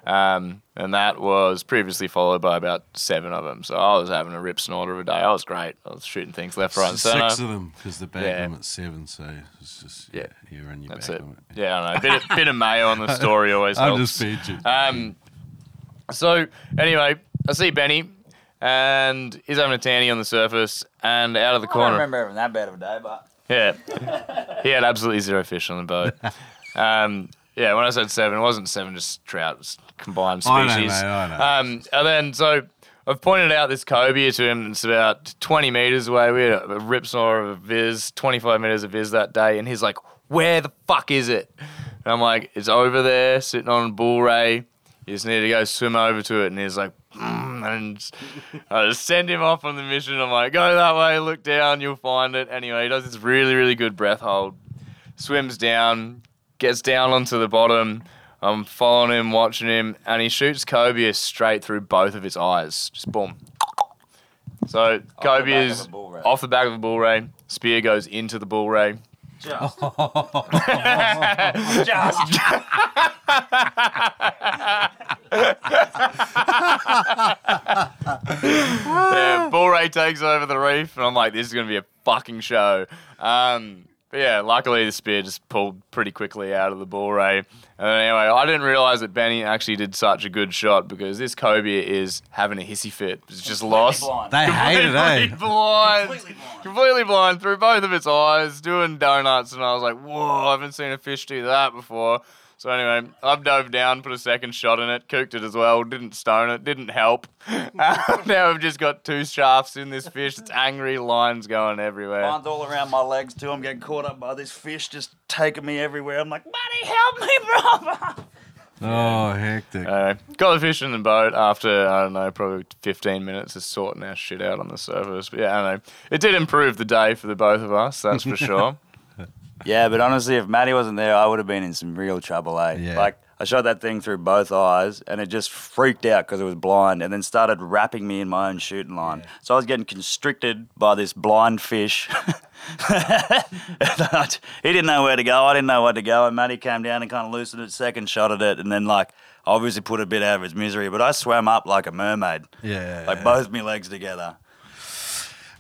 B: Um, and that was previously followed by about seven of them. So I was having a rip snorter of a day. I was great. I was shooting things left, right, and center.
A: six of them because the bag
B: Yeah.
A: limit's seven, so it's just yeah,
B: Yeah.
A: you're in your
B: That's
A: bag
B: it.
A: limit.
B: Yeah, I know. Bit of, bit of mayo on the story always helps.
A: I'm
B: helps.
A: just featured.
B: Um, so anyway, I see Benny, and he's having a tanny on the surface, and out of the corner.
C: I don't remember having that bad of a day, but
B: Yeah. he had absolutely zero fish on the boat. Um, yeah, when I said seven, it wasn't seven just trout, it was combined
A: I know,
B: species.
A: mate, I know.
B: Um, and then, so I've pointed out this cobia to him. It's about 20 meters away. We had a, a rip snore of a viz, 25 meters of viz that day. And he's like, where the fuck is it? And I'm like, it's over there, sitting on a bull ray. You just need to go swim over to it. And he's like, mm, and I just send him off on the mission. I'm like, go that way, look down, you'll find it. Anyway, he does this really, really good breath hold. Swims down, gets down onto the bottom. I'm following him, watching him, and he shoots cobia straight through both of its eyes. Just boom. So
C: of a bull ray.
B: off the back of a bull ray. Spear goes into the bull ray.
C: just,
B: yeah, bull ray takes over the reef, and I'm like, this is gonna be a fucking show. Um, but yeah, luckily the spear just pulled pretty quickly out of the bull ray. And anyway, I didn't realize that Benny actually did such a good shot because this cobia is having a hissy fit. It's just lost.
C: blind.
A: They hate it, eh?
B: Completely blind. Completely blind through both of its eyes, doing donuts, and I was like, "Whoa! I haven't seen a fish do that before." So anyway, I've dove down, put a second shot in it, cooked it as well. Didn't stone it, didn't help. now we've just got two shafts in this fish. It's angry, lines going everywhere.
C: Lines all around my legs too. I'm getting caught up by this fish just taking me everywhere. I'm like, buddy, help me, brother.
A: Oh, hectic.
B: Uh, got the fish in the boat after, I don't know, probably 15 minutes of sorting our shit out on the surface. But yeah, I don't know. It did improve the day for the both of us, that's for sure.
C: Yeah, but honestly, if Matty wasn't there, I would have been in some real trouble, eh?
A: Yeah.
C: Like, I shot that thing through both eyes, and it just freaked out because it was blind, and then started wrapping me in my own shooting line. So I was getting constricted by this blind fish. he didn't know where to go. I didn't know where to go. And Matty came down and kind of loosened it, second shot at it, and then like obviously put a bit out of his misery. But I swam up like a mermaid,
A: Yeah.
C: like both my legs together.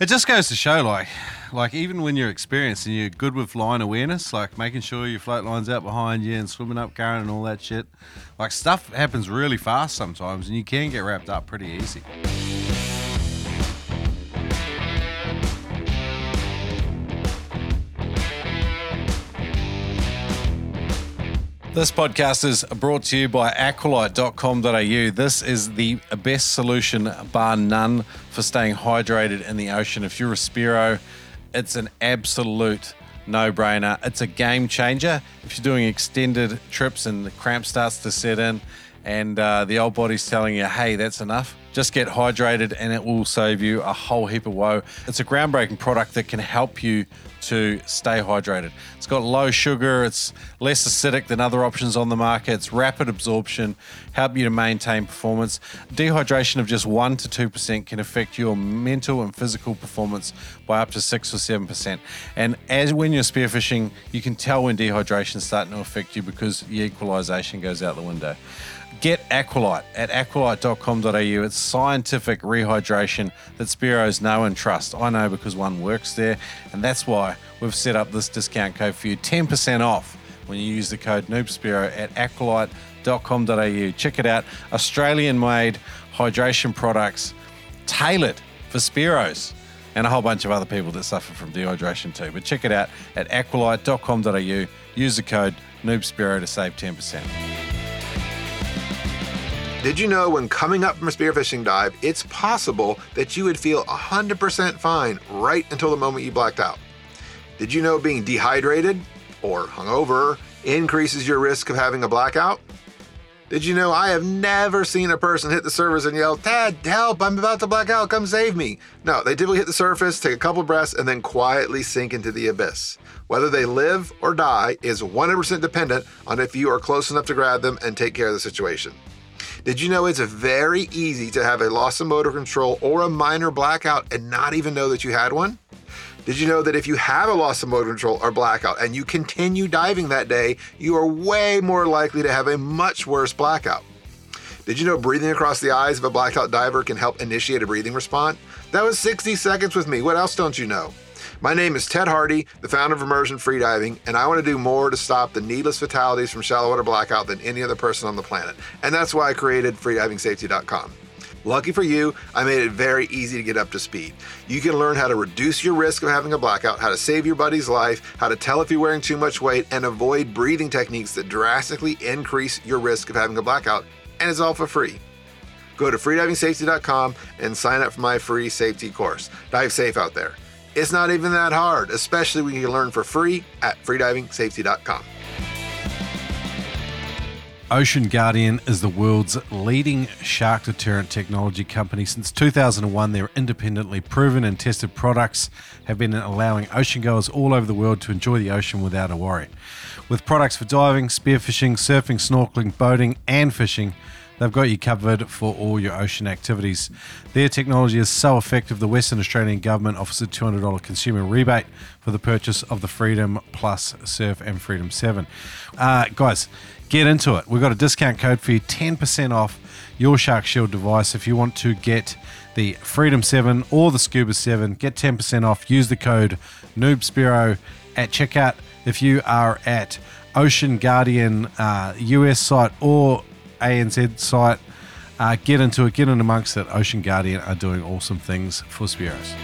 A: It just goes to show, like, like even when you're experienced and you're good with line awareness, like making sure your float line's out behind you and swimming up current and all that shit, like stuff happens really fast sometimes, and you can get wrapped up pretty easy. This podcast is brought to you by aqualite.com.au. This is the best solution, bar none, for staying hydrated in the ocean. If you're a spearo, it's an absolute no brainer. It's a game changer. If you're doing extended trips and the cramp starts to set in and uh, the old body's telling you, hey, that's enough. Just get hydrated and it will save you a whole heap of woe. It's a groundbreaking product that can help you to stay hydrated. It's got low sugar, it's less acidic than other options on the market, it's rapid absorption, help you to maintain performance. Dehydration of just 1 to 2% can affect your mental and physical performance by up to 6 or 7%. And as when you're spearfishing, you can tell when dehydration is starting to affect you because your equalization goes out the window. Get Aqualite at aqualite.com.au. It's scientific rehydration that spearos know and trust. I know because one works there, and that's why we've set up this discount code for you 10% off when you use the code NoobSpearo at aqualite.com.au. Check it out. Australian made hydration products tailored for spearos and a whole bunch of other people that suffer from dehydration too. But check it out at aqualite.com.au. Use the code NoobSpearo to save 10%.
F: Did you know when coming up from a spearfishing dive, it's possible that you would feel 100% fine right until the moment you blacked out? Did you know being dehydrated or hungover increases your risk of having a blackout? Did you know I have never seen a person hit the surface and yell, Dad, help, I'm about to black out, come save me? No, they typically hit the surface, take a couple breaths, and then quietly sink into the abyss. Whether they live or die is 100% dependent on if you are close enough to grab them and take care of the situation. Did you know it's very easy to have a loss of motor control or a minor blackout and not even know that you had one? Did you know that if you have a loss of motor control or blackout and you continue diving that day, you are way more likely to have a much worse blackout? Did you know breathing across the eyes of a blackout diver can help initiate a breathing response? That was 60 seconds with me. What else don't you know? My name is Ted Hardy, the founder of Immersion Freediving, and I want to do more to stop the needless fatalities from shallow water blackout than any other person on the planet. And that's why I created freedivingsafety.com. Lucky for you, I made it very easy to get up to speed. You can learn how to reduce your risk of having a blackout, how to save your buddy's life, how to tell if you're wearing too much weight, and avoid breathing techniques that drastically increase your risk of having a blackout. And it's all for free. Go to freedivingsafety.com and sign up for my free safety course. Dive safe out there. It's not even that hard, especially when you can learn for free at freedivingsafety.com.
A: Ocean Guardian is the world's leading shark deterrent technology company. Since 2001, their independently proven and tested products have been allowing ocean goers all over the world to enjoy the ocean without a worry. With products for diving, spearfishing, surfing, snorkeling, boating, and fishing, they've got you covered for all your ocean activities. Their technology is so effective, the Western Australian Government offers a $200 consumer rebate for the purchase of the Freedom Plus Surf and Freedom 7. Uh, guys, get into it. We've got a discount code for you 10% off your Shark Shield device if you want to get the Freedom 7 or the Scuba 7. Get 10% off. Use the code NoobSpearo at checkout. If you are at Ocean Guardian uh, US site or ANZ site, uh, get into it, get in amongst it. Ocean Guardian are doing awesome things for Spearos.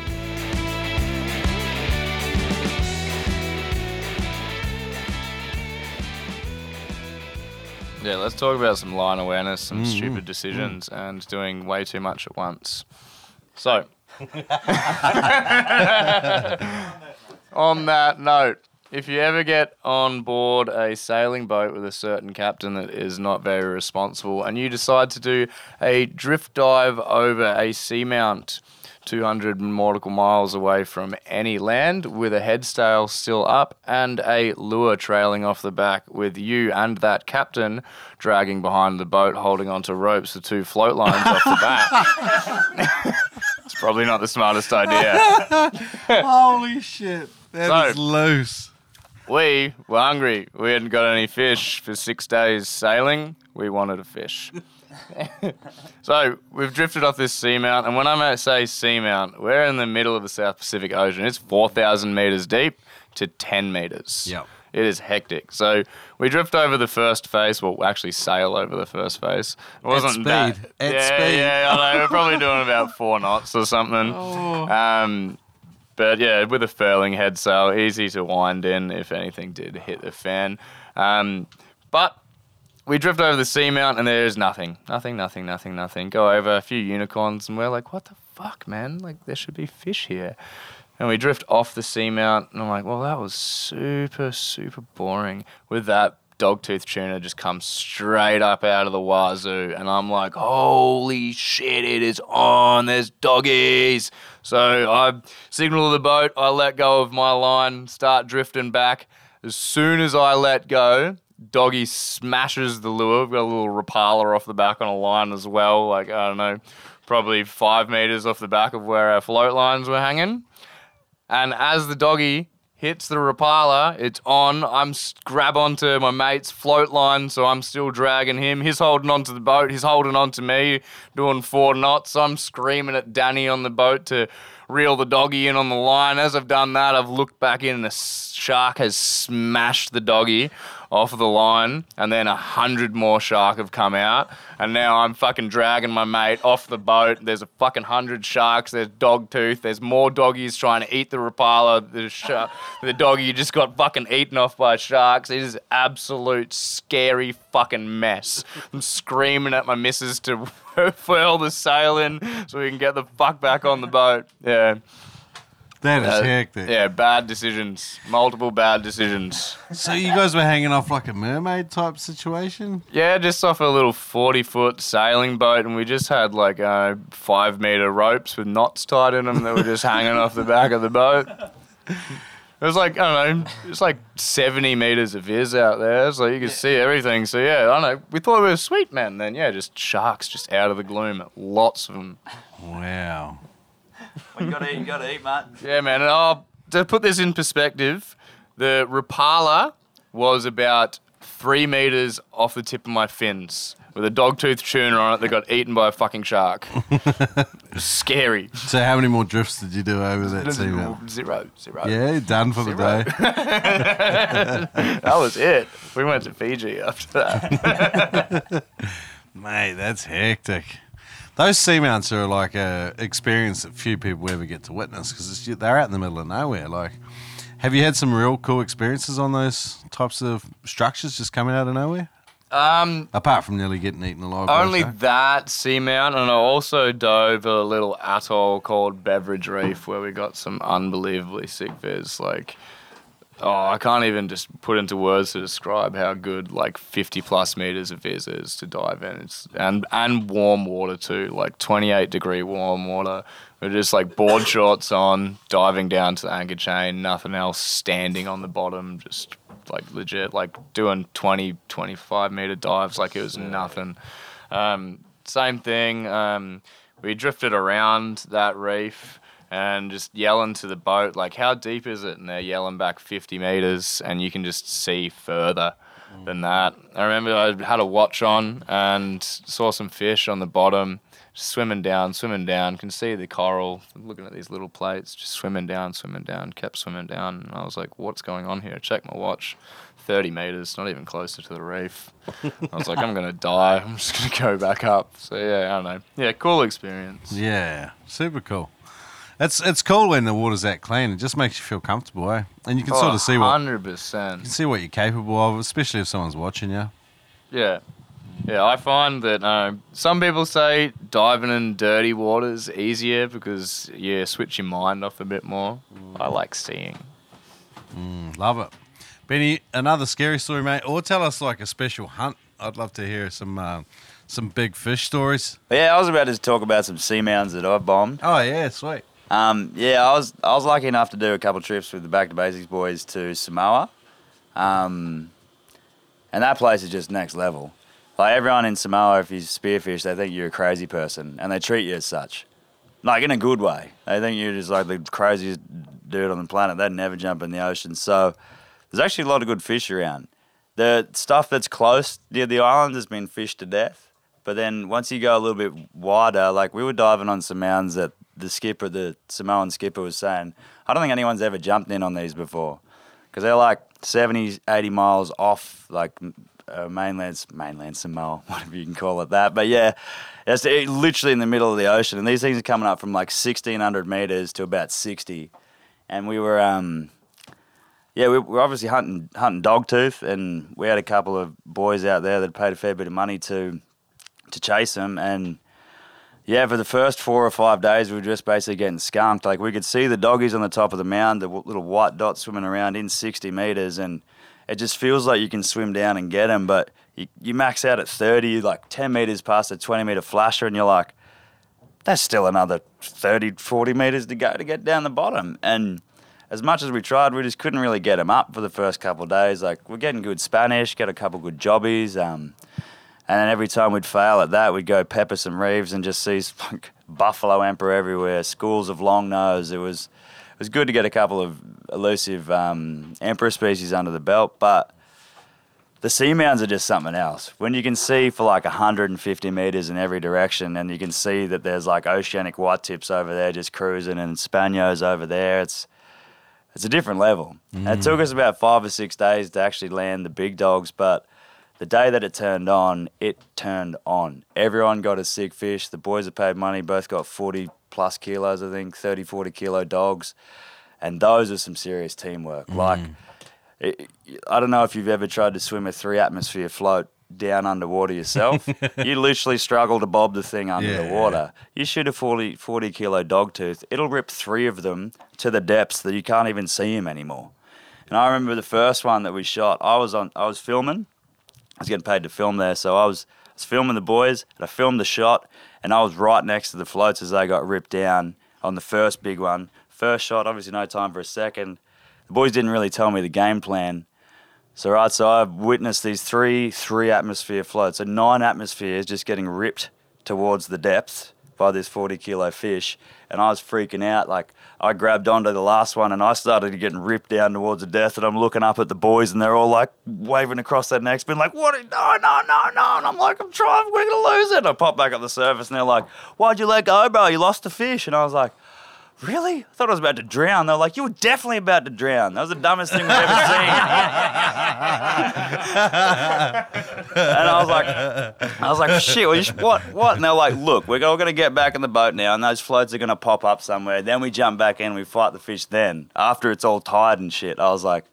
B: Yeah, let's talk about some line awareness, some stupid decisions, and doing way too much at once. So, on that note, if you ever get on board a sailing boat with a certain captain that is not very responsible and you decide to do a drift dive over a seamount 200 nautical miles away from any land with a headsail still up and a lure trailing off the back with you and that captain dragging behind the boat holding onto ropes the two float lines off the back. it's probably not the smartest idea.
A: Holy shit. That is
B: So-
A: loose.
B: We were hungry. We hadn't got any fish for six days sailing. We wanted a fish. so we've drifted off this seamount, and when I say seamount, we're in the middle of the South Pacific Ocean. It's 4,000 meters deep to 10 meters.
A: Yep.
B: It is hectic. So we drift over the first face. Well, actually sail over the first face. It wasn't
A: speed.
B: that.
A: At
B: yeah,
A: speed.
B: yeah. I know. We're probably doing about four knots or something.
A: Oh.
B: Um, but yeah, with a furling head sail, easy to wind in if anything did hit the fan. Um, but we drift over the seamount and there's nothing, nothing, nothing, nothing, nothing. Go over a few unicorns and we're like, what the fuck, man? Like there should be fish here. And we drift off the seamount and I'm like, well, that was super, super boring. With that, dogtooth tuna just comes straight up out of the wazoo, and I'm like, holy shit, it is on. There's doggies. So I signal the boat, I let go of my line, start drifting back. As soon as I let go, doggy smashes the lure. We've got a little rapala off the back on a line as well, like, I don't know, probably five meters off the back of where our float lines were hanging. And as the doggy hits the Rapala, it's on. I'm grab onto my mate's float line, so I'm still dragging him. He's holding onto the boat. He's holding onto me, doing four knots. I'm screaming at Danny on the boat to reel the doggy in on the line. As I've done that, I've looked back in, and a shark has smashed the doggy off the line, and then a hundred more shark have come out, and now I'm fucking dragging my mate off the boat. There's a fucking hundred sharks. There's dog tooth. There's more doggies trying to eat the rapala. The shark, the doggy just got fucking eaten off by sharks. It is absolute scary fucking mess. I'm screaming at my missus to furl the sail in so we can get the fuck back on the boat. Yeah.
A: That is
B: Uh,
A: hectic.
B: Yeah, bad decisions. Multiple bad decisions.
A: So you guys were hanging off like a mermaid type situation?
B: Yeah, just off a little 40 foot sailing boat, and we just had like uh, five meter ropes with knots tied in them that were just hanging off the back of the boat. It was like, I don't know, it's like 70 meters of viz out there, so you could see everything. So yeah, I don't know, we thought we were sweet men then. Yeah, just sharks just out of the gloom, lots of them.
A: Wow.
C: When you gotta eat, you gotta eat, mate.
B: Yeah, man. And oh, to put this in perspective, the Rapala was about three meters off the tip of my fins with a dogtooth tuna on it that got eaten by a fucking shark. Scary.
A: So how many more drifts did you do over that seamount?
B: Zero, zero.
A: Yeah, done for the
B: Zero.
A: day.
B: That was it. We went to Fiji after that.
A: Mate, that's hectic. Those seamounts are like a experience that few people ever get to witness because they're out in the middle of nowhere. Like, have you had some real cool experiences on those types of structures just coming out of nowhere?
B: Um,
A: Apart from nearly getting eaten alive.
B: only that seamount, and I also dove a little atoll called Beveridge Reef where we got some unbelievably sick viz. Like, oh, I can't even just put into words to describe how good like 50 plus meters of viz is to dive in. It's and and warm water too, like 28 degree warm water. We're just like board shorts on, diving down to the anchor chain, nothing else, standing on the bottom, just like legit, like doing 20, 25 meter dives like it was nothing. Um, same thing. Um, we drifted around that reef and just yelling to the boat, like, how deep is it? And they're yelling back 50 meters, and you can just see further than that. I remember I had a watch on and saw some fish on the bottom, swimming down, swimming down. Can see the coral, looking at these little plates, just swimming down, swimming down, kept swimming down. And I was like, what's going on here? Check my watch. 30 meters, not even closer to the reef. I was like, I'm going to die. I'm just going to go back up. So, yeah, I don't know. Yeah, cool experience.
A: Yeah, super cool. It's it's cool when the water's that clean. It just makes you feel comfortable, eh? And you can sort of see what
B: 100%.
A: can see what you're capable of, especially if someone's watching you.
B: Yeah. Yeah, I find that uh, some people say diving in dirty water's easier because you switch your mind off a bit more. I like seeing.
A: Love it. Benny, another scary story, mate, or tell us like a special hunt. I'd love to hear some uh, some big fish stories.
C: Yeah, I was about to talk about some seamounts that I've bombed.
A: Oh yeah, sweet.
C: Um, yeah, I was I was lucky enough to do a couple trips with the Back to Basics boys to Samoa, um, and that place is just next level. Like everyone in Samoa, if you spearfish, they think you're a crazy person, and they treat you as such, like in a good way. They think you're just like the craziest dude on the planet. They'd never jump in the ocean. So there's actually a lot of good fish around. The stuff that's close near the island has been fished to death. But then once you go a little bit wider, like we were diving on some mounds that the skipper, the Samoan skipper, was saying, I don't think anyone's ever jumped in on these before because they're like 70, 80 miles off, like uh, mainland, mainland Samoa, whatever you can call it that. But yeah, it's literally in the middle of the ocean, and these things are coming up from like 1600 meters to about 60. And we were, um, yeah, we were obviously hunting hunting dogtooth, and we had a couple of boys out there that paid a fair bit of money to to chase them, and yeah, for the first four or five days, we were just basically getting skunked. Like we could see the doggies on the top of the mound, the little white dots swimming around in 60 meters, and it just feels like you can swim down and get them, but you, you max out at 30, like 10 meters past a 20 meter flasher, and you're like, that's still another 30, 40 meters to go to get down the bottom. And as much as we tried, we just couldn't really get them up for the first couple of days. Like, we're getting good Spanish, get a couple good jobbies. Um, and then every time we'd fail at that, we'd go pepper some reefs and just see like, buffalo emperor everywhere, schools of long nose. It was, was good to get a couple of elusive um, emperor species under the belt, but the seamounts are just something else. When you can see for like 150 meters in every direction, and you can see that there's like oceanic white tips over there just cruising, and spaniels over there, it's it's a different level. And it took us about five or six days to actually land the big dogs, but the day that it turned on, it turned on. Everyone got a sick fish. The boys that paid money both got 40 plus kilos, I think, 30, 40 kilo dogs. And those are some serious teamwork. Mm. Like, it, I don't know if you've ever tried to swim a three atmosphere float down underwater yourself. you literally struggle to bob the thing under
A: Yeah,
C: the
A: yeah.
C: water. You shoot a 40, 40 kilo dog tooth, it'll rip three of them to the depths that you can't even see him anymore. And I remember the first one that we shot. I was on. I was filming. I was getting paid to film there, so I was, I was filming the boys. And I filmed the shot, and I was right next to the floats as they got ripped down on the first big one. First shot, obviously no time for a second. The boys didn't really tell me the game plan. So right, so I've witnessed these three three atmosphere floats, so nine atmospheres just getting ripped towards the depth by this 40 kilo fish, and I was freaking out. Like I grabbed onto the last one, and I started getting ripped down towards the depth, and I'm looking up at the boys, and they're all like waving across their necks, being like, "What? No, no, no, no!" And I'm like, "I'm trying, we're gonna lose it." And I pop back up the surface, and they're like, "Why'd you let go, bro? You lost the fish." And I was like. Really? I thought I was about to drown. They're like, you were definitely about to drown. That was the dumbest thing we've ever seen. and I was like, I was like, shit, what, what? And they're like, look, we're all going to get back in the boat now, and those floats are going to pop up somewhere. Then we jump back in, we fight the fish. Then after it's all tired and shit, I was like.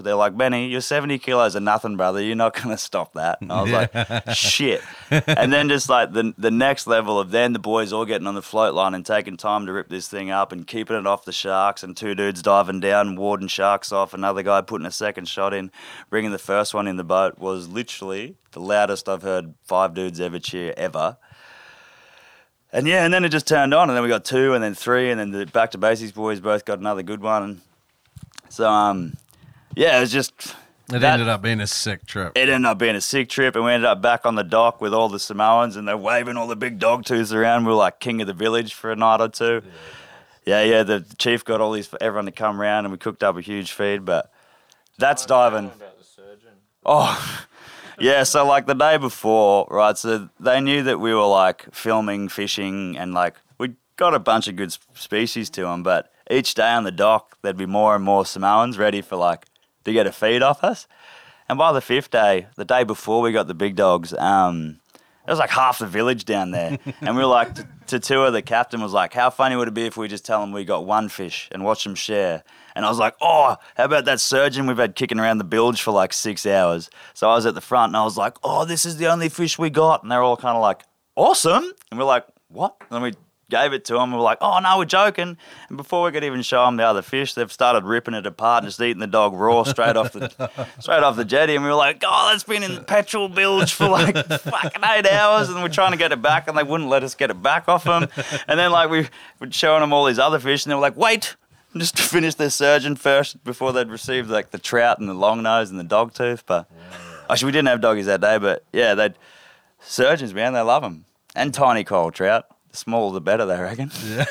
C: They're like, Benny, you're 70 kilos of nothing, brother. You're not going to stop that. And I was like, shit. And then just like the, the next level of then the boys all getting on the float line and taking time to rip this thing up and keeping it off the sharks and two dudes diving down, warding sharks off, another guy putting a second shot in, bringing the first one in the boat was literally the loudest I've heard five dudes ever cheer ever. And yeah, and then it just turned on, and then we got two, and then three, and then the back to basics boys both got another good one. So, um, yeah, it was just
A: It
C: that-
A: ended up being a sick trip.
C: it ended up being a sick trip, and we ended up back on the dock with all the Samoans, and they're waving all the big dog tooths around. We were like king of the village for a night or two. Yeah, yeah. The chief got all these for everyone to come around, and we cooked up a huge feed. But that's diving. Oh, yeah. So like the day before, right? So they knew that we were like filming, fishing, and like we got a bunch of good species to them. But each day on the dock, there'd be more and more Samoans ready for like to get a feed off us. And by the fifth day, the day before we got the big dogs, um, there was like half the village down there. and we were like, to, to tour, the captain was like, how funny would it be if we just tell them we got one fish and watch them share? And I was like, oh, how about that surgeon we've had kicking around the bilge for like six hours? So I was at the front and I was like, oh, this is the only fish we got. And they're all kind of like, awesome. And we're like, what? And we gave it to them. We were like, oh, no, we're joking. And before we could even show them the other fish, they've started ripping it apart and just eating the dog raw straight off the straight off the jetty. And we were like, oh, that's been in the petrol bilge for like fucking eight hours. And we're trying to get it back and they wouldn't let us get it back off them. And then like we were showing them all these other fish and they were like, wait. Just to finish their surgeon first before they'd received like the trout and the long nose and the dog tooth. But actually, oh, we didn't have doggies that day. But yeah, they'd surgeons, man, they love them. And tiny coral trout. The smaller the better, they reckon. yeah,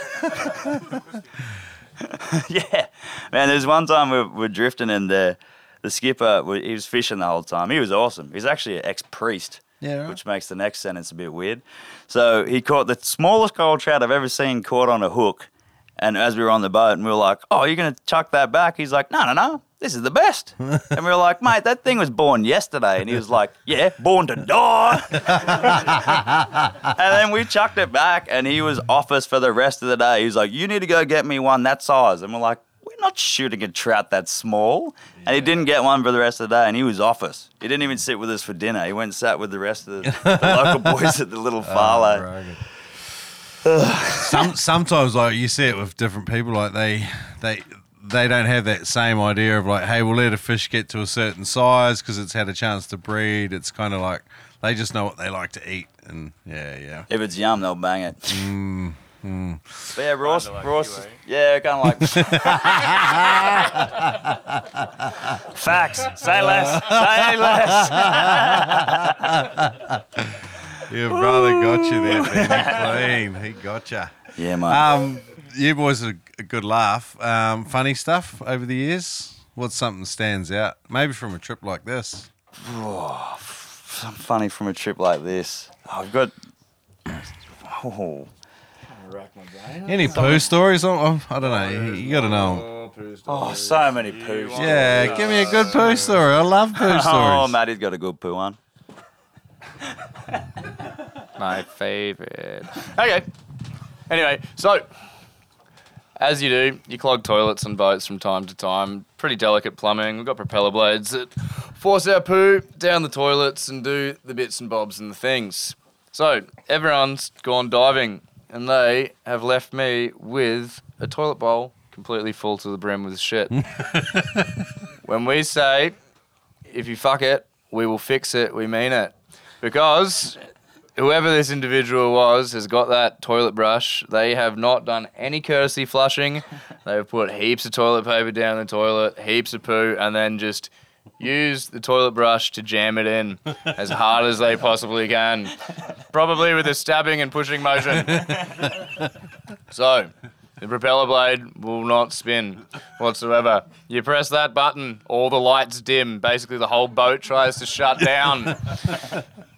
C: yeah. man. There's one time we we're drifting and the the skipper he was fishing the whole time. He was awesome. He's actually an ex priest.
A: Yeah, right.
C: Which makes the next sentence a bit weird. So he caught the smallest coral trout I've ever seen caught on a hook. And as we were on the boat, and we were like, "Oh, you're gonna chuck that back?" He's like, "No, no, no. This is the best." and we were like, "Mate, that thing was born yesterday." And he was like, "Yeah, born to die." and then we chucked it back, and he was off us for the rest of the day. He was like, "You need to go get me one that size." And we're like, "We're not shooting a trout that small." And he didn't get one for the rest of the day, and he was off us. He didn't even sit with us for dinner. He went and sat with the rest of the, the local boys at the little oh, farlow.
A: Some sometimes like you see it with different people, like they they
D: they don't have that same idea of like, hey, we'll let a fish get to a certain size because it's had a chance to breed. It's kind of like they just know what they like to eat, and yeah, yeah.
C: If it's yum, they'll bang it.
D: Mm,
C: But yeah, Ross,
B: like
C: Ross,
B: you, eh?
C: yeah, kind of like. Facts. Say less. Say less.
D: Your brother got you there, Benny. Clean. He got you.
C: Yeah, mate.
D: Um, you boys are a good laugh. Um, funny stuff over the years. What's something that stands out? Maybe from a trip like this.
C: Something funny from a trip like this. Oh, I've got. Oh.
D: Any poo stories? Oh, oh, I don't know. You, you got to know. 'em.
C: oh, so many poo stories.
D: Yeah, give me a good poo story. I love poo stories.
C: Oh, Maddie's got a good poo one.
B: My favorite. Okay. Anyway, so as you do, you clog toilets and boats from time to time. Pretty delicate plumbing. We've got propeller blades that force our poo down the toilets and do the bits and bobs and the things. So everyone's gone diving, and they have left me with a toilet bowl completely full to the brim with shit. when we say, if you fuck it, we will fix it, we mean it. Because whoever this individual was has got that toilet brush. They have not done any courtesy flushing. They've put heaps of toilet paper down the toilet, heaps of poo, and then just use the toilet brush to jam it in as hard as they possibly can. Probably with a stabbing and pushing motion. So, the propeller blade will not spin whatsoever. You press that button, all the lights dim. Basically, the whole boat tries to shut down.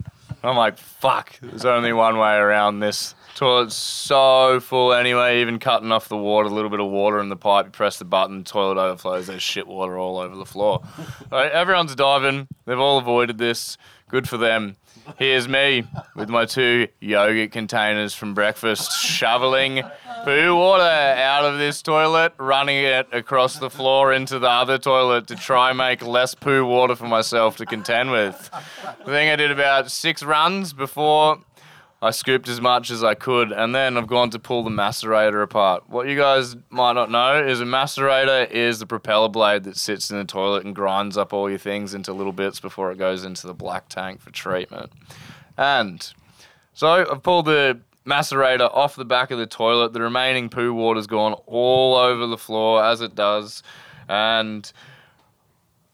B: I'm like, fuck, there's only one way around this. Toilet's so full anyway, even cutting off the water, a little bit of water in the pipe, you press the button, toilet overflows, there's shit water all over the floor. Right, everyone's diving, they've all avoided this, good for them. Here's me with my two yogurt containers from breakfast, shoveling poo water out of this toilet, running it across the floor into the other toilet to try make less poo water for myself to contend with. I think I did about six runs before I scooped as much as I could, and then I've gone to pull the macerator apart. What you guys might not know is a macerator is the propeller blade that sits in the toilet and grinds up all your things into little bits before it goes into the black tank for treatment. And so I've pulled the macerator off the back of the toilet. The remaining poo water's gone all over the floor as it does, and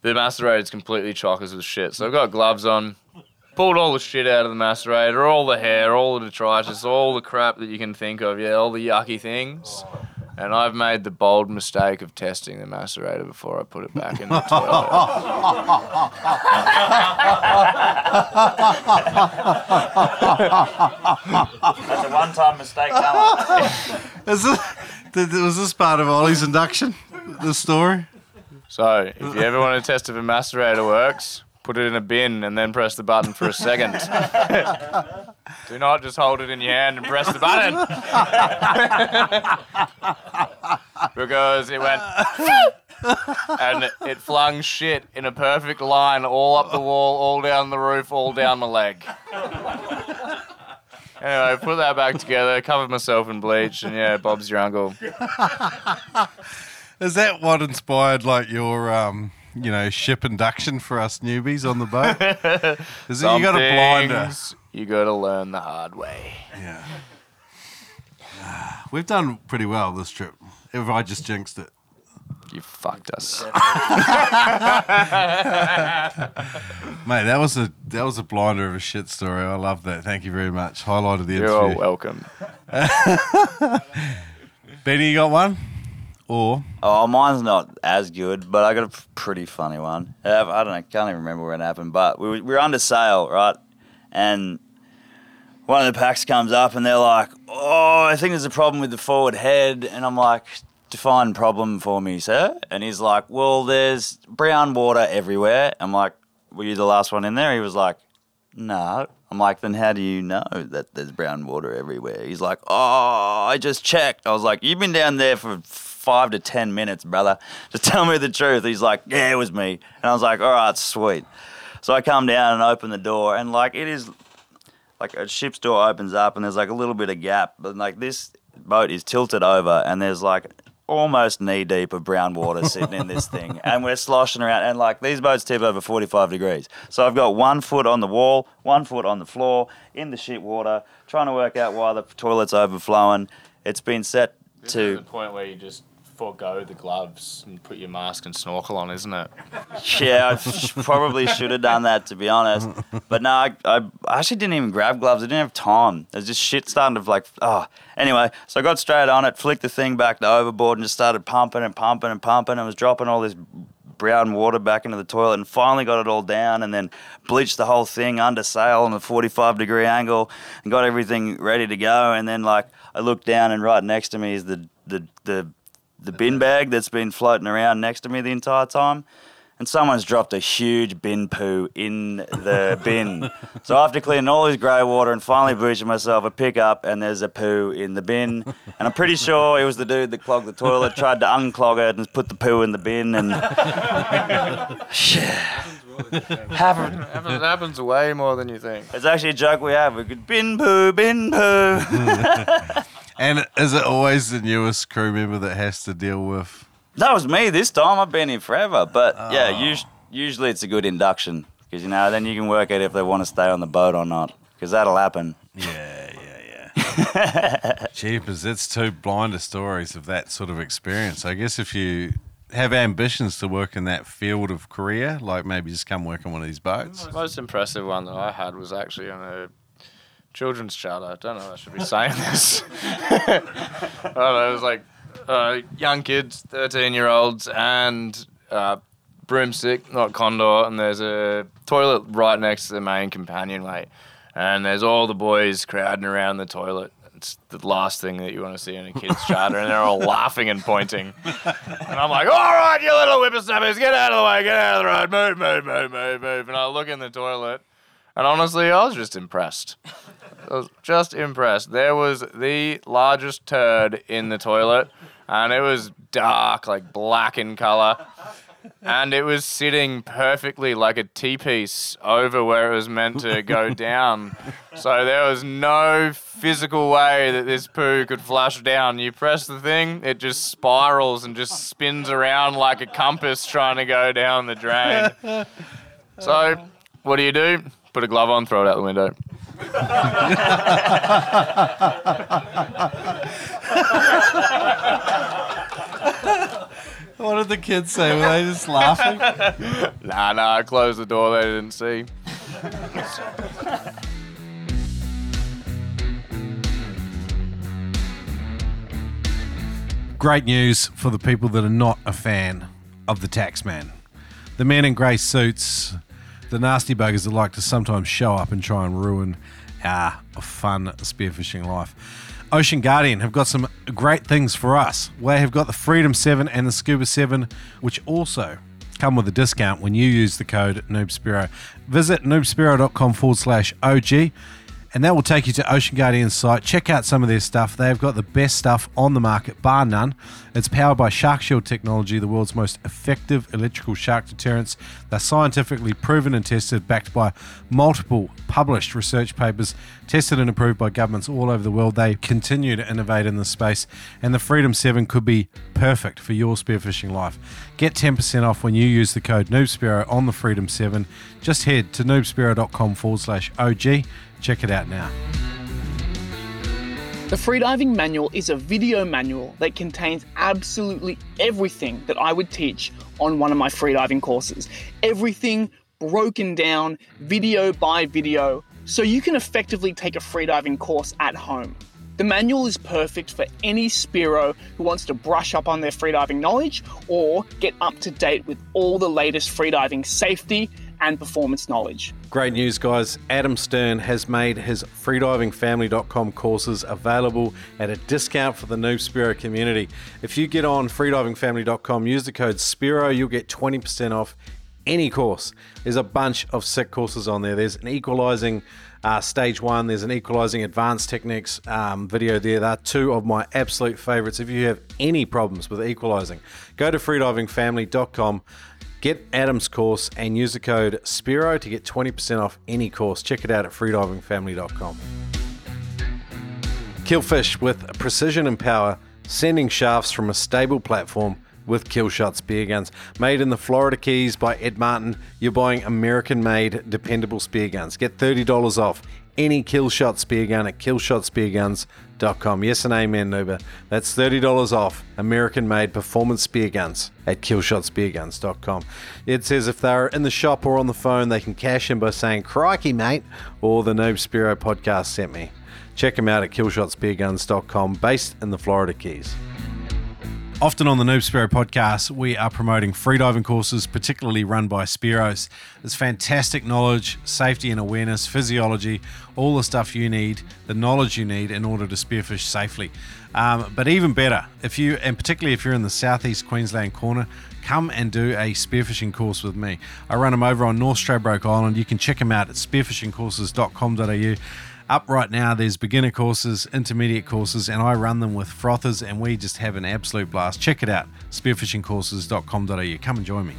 B: the macerator's completely chockers with shit. So I've got gloves on pulled all the shit out of the macerator, all the hair, all the detritus, all the crap that you can think of, yeah, all the yucky things. And I've made the bold mistake of testing the macerator before I put it back in the toilet.
C: That's a one-time mistake, Callum.
D: Is this, was this part of Ollie's induction? The story?
B: So, if you ever want to test if a macerator works, put it in a bin and then press the button for a second. Do not just hold it in your hand and press the button. because it went and it flung shit in a perfect line all up the wall, all down the roof, all down my leg. Anyway, put that back together, covered myself in bleach, and yeah, Bob's your uncle.
D: Is that what inspired like your um, you know, ship induction for us newbies on the boat? Is it you got a blinder?
B: You got to learn the hard way.
D: Yeah. We've done pretty well this trip. If I just jinxed it.
B: You fucked us.
D: Mate, that was a that was a blinder of a shit story. I love that. Thank you very much. Highlight of the interview.
B: You're
D: interview.
B: welcome.
D: Benny, you got one? Or
C: Oh, mine's not as good, but I got a pretty funny one. Uh, I don't know, can't even remember when it happened, but we were, we were under sail, right? And one of the packs comes up and they're like, "Oh, I think there's a problem with the forward head," and I'm like, "Define problem for me, sir." And he's like, "Well, there's brown water everywhere." I'm like, "Were you the last one in there?" He was like, "No." I'm like, "Then how do you know that there's brown water everywhere?" He's like, "Oh, I just checked." I was like, "You've been down there for five to ten minutes, brother. Just tell me the truth." He's like, "Yeah, it was me." And I was like, "All right, sweet." So I come down and open the door, and like it is like a ship's door opens up and there's like a little bit of gap, but like this boat is tilted over and there's like almost knee deep of brown water sitting in this thing, and we're sloshing around. And like these boats tip over 45 degrees, so I've got one foot on the wall, one foot on the floor, in the shit water, trying to work out why the toilet's overflowing. It's been set
B: This is
C: to
B: the point where you just forego the gloves and put your mask and snorkel on, isn't it?
C: Yeah, I probably should have done that to be honest. But no, I, I actually didn't even grab gloves. I didn't have time. There's just shit starting to like, oh. Anyway, so I got straight on it, flicked the thing back to overboard, and just started pumping and pumping and pumping. I was dropping all this brown water back into the toilet, and finally got it all down, and then bleached the whole thing under sail on a 45 degree angle, and got everything ready to go. And then like I looked down, and right next to me is the the the the bin bag that's been floating around next to me the entire time. And someone's dropped a huge bin poo in the bin. so after cleaning all this grey water and finally boozing myself, I pick up and there's a poo in the bin. And I'm pretty sure it was the dude that clogged the toilet, tried to unclog it and put the poo in the bin. And haven't.
B: Happens, happens way more than you think.
C: It's actually a joke we have. We could bin poo, bin poo.
A: And is it always the newest crew member that has to deal with?
C: That was me this time. I've been here forever. But yeah, ah. us- usually it's a good induction because, you know, then you can work out if they want to stay on the boat or not because that'll happen.
A: Yeah, yeah, yeah. Jeepers, it's two blinder stories of that sort of experience. I guess if you have ambitions to work in that field of career, like maybe just come work on one of these boats.
B: The most impressive one that I had was actually on a children's charter. I don't know I should be saying this. I don't know, it was like uh, young kids, 13 year olds, and uh, broomstick, not condor, and there's a toilet right next to the main companionway. And there's all the boys crowding around the toilet. It's the last thing that you want to see in a kid's charter, and they're all laughing and pointing. And I'm like, all right, you little whippersnappers, get out of the way, get out of the road, move, move, move, move, move. And I look in the toilet, and honestly, I was just impressed. I was just impressed. There was the largest turd in the toilet, and it was dark, like black in color. And it was sitting perfectly like a T piece over where it was meant to go down. So there was no physical way that this poo could flush down. You press the thing, it just spirals and just spins around like a compass trying to go down the drain. So, what do you do? Put a glove on, throw it out the window.
A: What did the kids say? Were they just laughing?
B: Nah, nah, I closed the door they didn't see.
A: Great news for the people that are not a fan of the taxman. The men in grey suits, the nasty buggers that like to sometimes show up and try and ruin our fun spearfishing life. Ocean Guardian have got some great things for us. They have got the Freedom 7 and the Scuba 7, which also come with a discount when you use the code NoobSpearo. Visit noobspearo.com forward slash OG and that will take you to Ocean Guardian's site. Check out some of their stuff. They've got the best stuff on the market, bar none. It's powered by Shark Shield technology, the world's most effective electrical shark deterrents. They're scientifically proven and tested, backed by multiple published research papers, tested and approved by governments all over the world. They continue to innovate in this space, and the Freedom 7 could be perfect for your spearfishing life. Get 10% off when you use the code NoobSpearo on the Freedom 7. Just head to noobspearo.com forward slash OG. Check it out now.
E: The Freediving Manual is a video manual that contains absolutely everything that I would teach on one of my freediving courses. Everything broken down, video by video, so you can effectively take a freediving course at home. The manual is perfect for any Spearo who wants to brush up on their freediving knowledge or get up to date with all the latest freediving safety and performance knowledge.
A: Great news, guys. Adam Stern has made his freedivingfamily.com courses available at a discount for the Noob Spearo community. If you get on freedivingfamily.com, use the code SPEARO, you'll get 20% off any course. There's a bunch of sick courses on there. There's an equalizing uh, stage one, there's an equalizing advanced techniques um, video there. They're two of my absolute favorites. If you have any problems with equalizing, go to freedivingfamily.com. Get Adam's course and use the code SPEARO to get 20% off any course. Check it out at freedivingfamily.com. Kill fish with precision and power sending shafts from a stable platform with Killshot spear guns. Made in the Florida Keys by Ed Martin, you're buying American made, dependable spear guns. Get $30 off any Killshot spear gun at killshotspearguns.com. Yes and amen, Nuba. That's $30 off American made performance spear guns at killshotspearguns.com. It says if they're in the shop or on the phone, they can cash in by saying, Crikey, mate, or the Noob Spearo podcast sent me. Check them out at killshotspearguns.com, based in the Florida Keys. Often on the Noob Spearo podcast, we are promoting freediving courses, particularly run by Spearos. There's fantastic knowledge, safety and awareness, physiology, all the stuff you need, the knowledge you need in order to spearfish safely. Um, but even better, if you, and particularly if you're in the southeast Queensland corner, come and do a spearfishing course with me. I run them over on North Stradbroke Island. You can check them out at spearfishingcourses.com.au. Up right now, there's beginner courses, intermediate courses, and I run them with frothers, and we just have an absolute blast. Check it out, spearfishingcourses.com.au. Come and join me.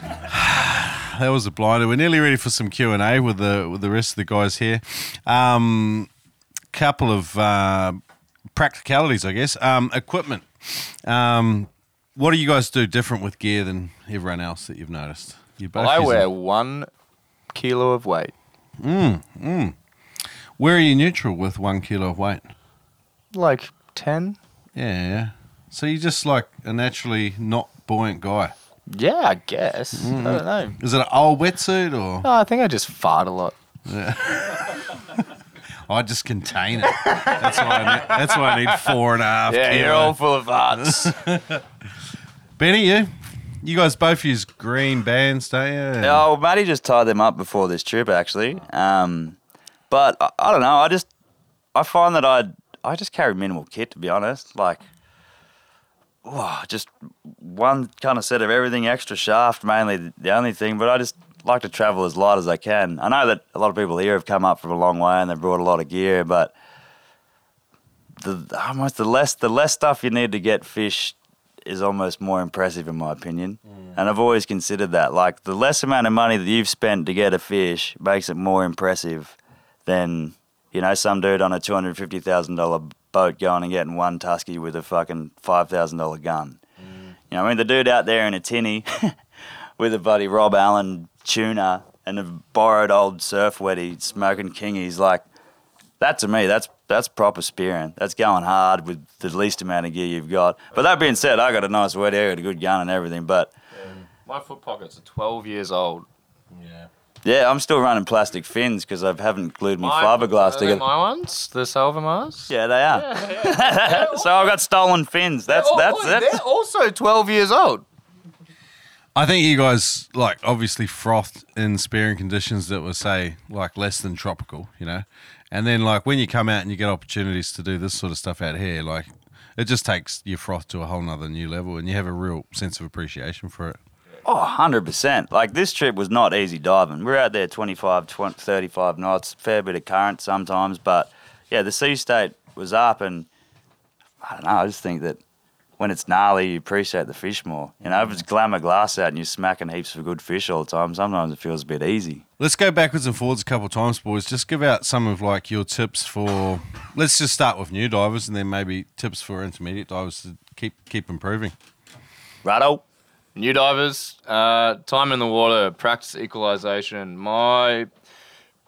A: that was a blinder. We're nearly ready for some Q and A with the with the rest of the guys here. Um, couple of uh, practicalities, I guess. Um, equipment. Um, what do you guys do different with gear than everyone else that you've noticed? You both
B: I
A: use
B: wear one kilo of weight.
A: mm Where are you neutral with one kilo of weight?
B: Like 10?
A: Yeah, yeah. So you're just like a naturally not buoyant guy.
B: Yeah, I guess. I don't know.
A: Is it an old wetsuit or
B: No, I think I just fart a lot. Yeah.
A: I just contain it? That's why I need, that's why I need four and a half.
B: Yeah,
A: kilo.
B: you're all full of farts.
A: Benny, you, you guys both use green bands, don't you?
C: Oh, well, Matty just tied them up before this trip, actually. Um, but I, I don't know. I just I find that I I just carry minimal kit, to be honest. Like, oh, just one kind of set of everything, extra shaft, mainly the- the only thing. But I just like to travel as light as I can. I know that a lot of people here have come up from a long way and they've brought a lot of gear, but the almost the less the less stuff you need to get fish is almost more impressive in my opinion. Mm. And I've always considered that. Like the less amount of money that you've spent to get a fish makes it more impressive than, you know, some dude on a two hundred fifty thousand dollar boat going and getting one tusky with a fucking five thousand dollar gun. Mm. You know, I mean the dude out there in a tinny with a buddy Rob Allen tuna and a borrowed old surf weddy smoking kingies, like that to me, that's that's proper spearing. That's going hard with the least amount of gear you've got. But that being said, I got a nice wet area, a good gun and everything. But
B: My foot pockets are 12 years old.
C: yeah, Yeah, I'm still running plastic fins because I haven't glued my fiberglass
B: Are
C: together.
B: my ones? The Salvimars?
C: Yeah, they are. so I've got stolen fins. That's that's
B: wait,
C: that's.
B: They're also 12 years old.
A: I think you guys like obviously frothed in spearing conditions that were say like less than tropical, you know, and then like when you come out and you get opportunities to do this sort of stuff out here, like it just takes your froth to a whole nother new level, and you have a real sense of appreciation for it.
C: Oh, 100%. Like this trip was not easy diving. We're out there 25, 20, 35 knots, fair bit of current sometimes, but yeah, the sea state was up and I don't know, I just think that when it's gnarly, you appreciate the fish more. You know, if it's glamour glass out and you're smacking heaps of good fish all the time, sometimes it feels a bit easy.
A: Let's go backwards and forwards a couple of times, boys. Just give out some of like your tips for. Let's just start with new divers, and then maybe tips for intermediate divers to keep keep improving.
C: Righto.
B: New divers, uh, time in the water, practice equalization. My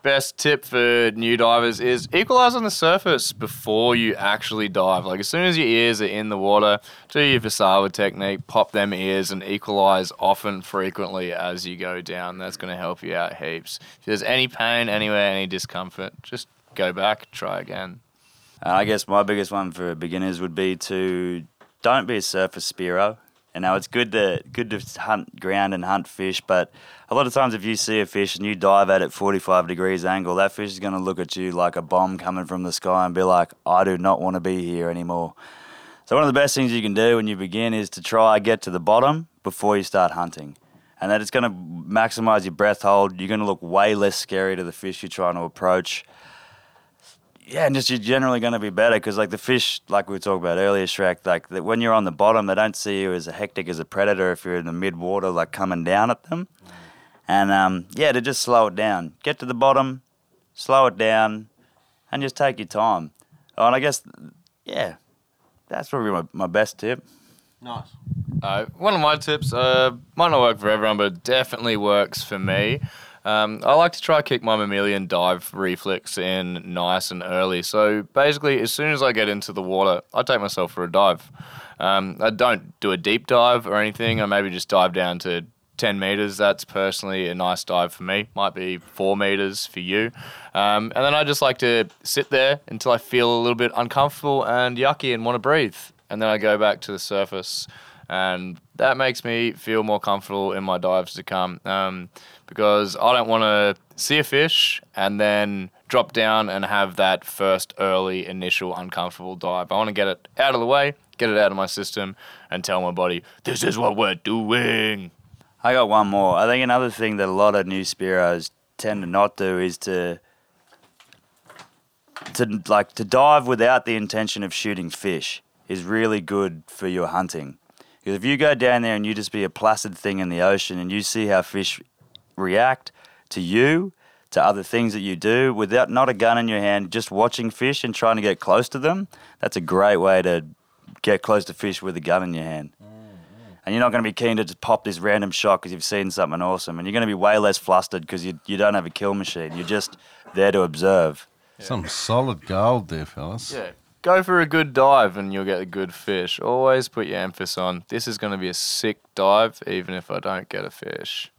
B: best tip for new divers is equalize on the surface before you actually dive. Like as soon as your ears are in the water, do your Valsalva technique, pop them ears and equalize often, frequently as you go down. That's going to help you out heaps. If there's any pain anywhere, any discomfort, just go back, try again.
C: And I guess my biggest one for beginners would be to don't be a surface spearo. You uh, know, it's good to good to hunt ground and hunt fish, but a lot of times if you see a fish and you dive at it 45 degrees angle, that fish is going to look at you like a bomb coming from the sky and be like, I do not want to be here anymore. So one of the best things you can do when you begin is to try get to the bottom before you start hunting. And that it's going to maximize your breath hold. You're going to look way less scary to the fish you're trying to approach yeah, and just you're generally going to be better because like the fish, like we were talking about earlier, Shrek, like that when you're on the bottom, they don't see you as a hectic as a predator if you're in the mid water, like coming down at them. And um, yeah, to just slow it down, get to the bottom, slow it down, and just take your time. Oh, and I guess, yeah, that's probably my, my best tip.
A: Nice.
B: Uh, one of my tips uh, might not work for everyone, but definitely works for me. Um, I like to try kick my mammalian dive reflex in nice and early. So basically, as soon as I get into the water, I take myself for a dive. Um, I don't do a deep dive or anything. I maybe just dive down to 10 meters. That's personally a nice dive for me. Might be four meters for you. Um, and then I just like to sit there until I feel a little bit uncomfortable and yucky and want to breathe. And then I go back to the surface. And that makes me feel more comfortable in my dives to come um, because I don't want to see a fish and then drop down and have that first early initial uncomfortable dive. I want to get it out of the way, get it out of my system, and tell my body, this is what we're doing.
C: I got one more. I think another thing that a lot of new spearos tend to not do is to to like to dive without the intention of shooting fish is really good for your hunting. Because if you go down there and you just be a placid thing in the ocean and you see how fish react to you, to other things that you do without not a gun in your hand, just watching fish and trying to get close to them, that's a great way to get close to fish with a gun in your hand mm, mm. and you're not going to be keen to just pop this random shot because you've seen something awesome, and you're going to be way less flustered because you you don't have a kill machine. You're just there to observe.
A: Some solid gold there, fellas.
B: Yeah. Go for a good dive and you'll get a good fish. Always put your emphasis on this is going to be a sick dive, even if I don't get a fish.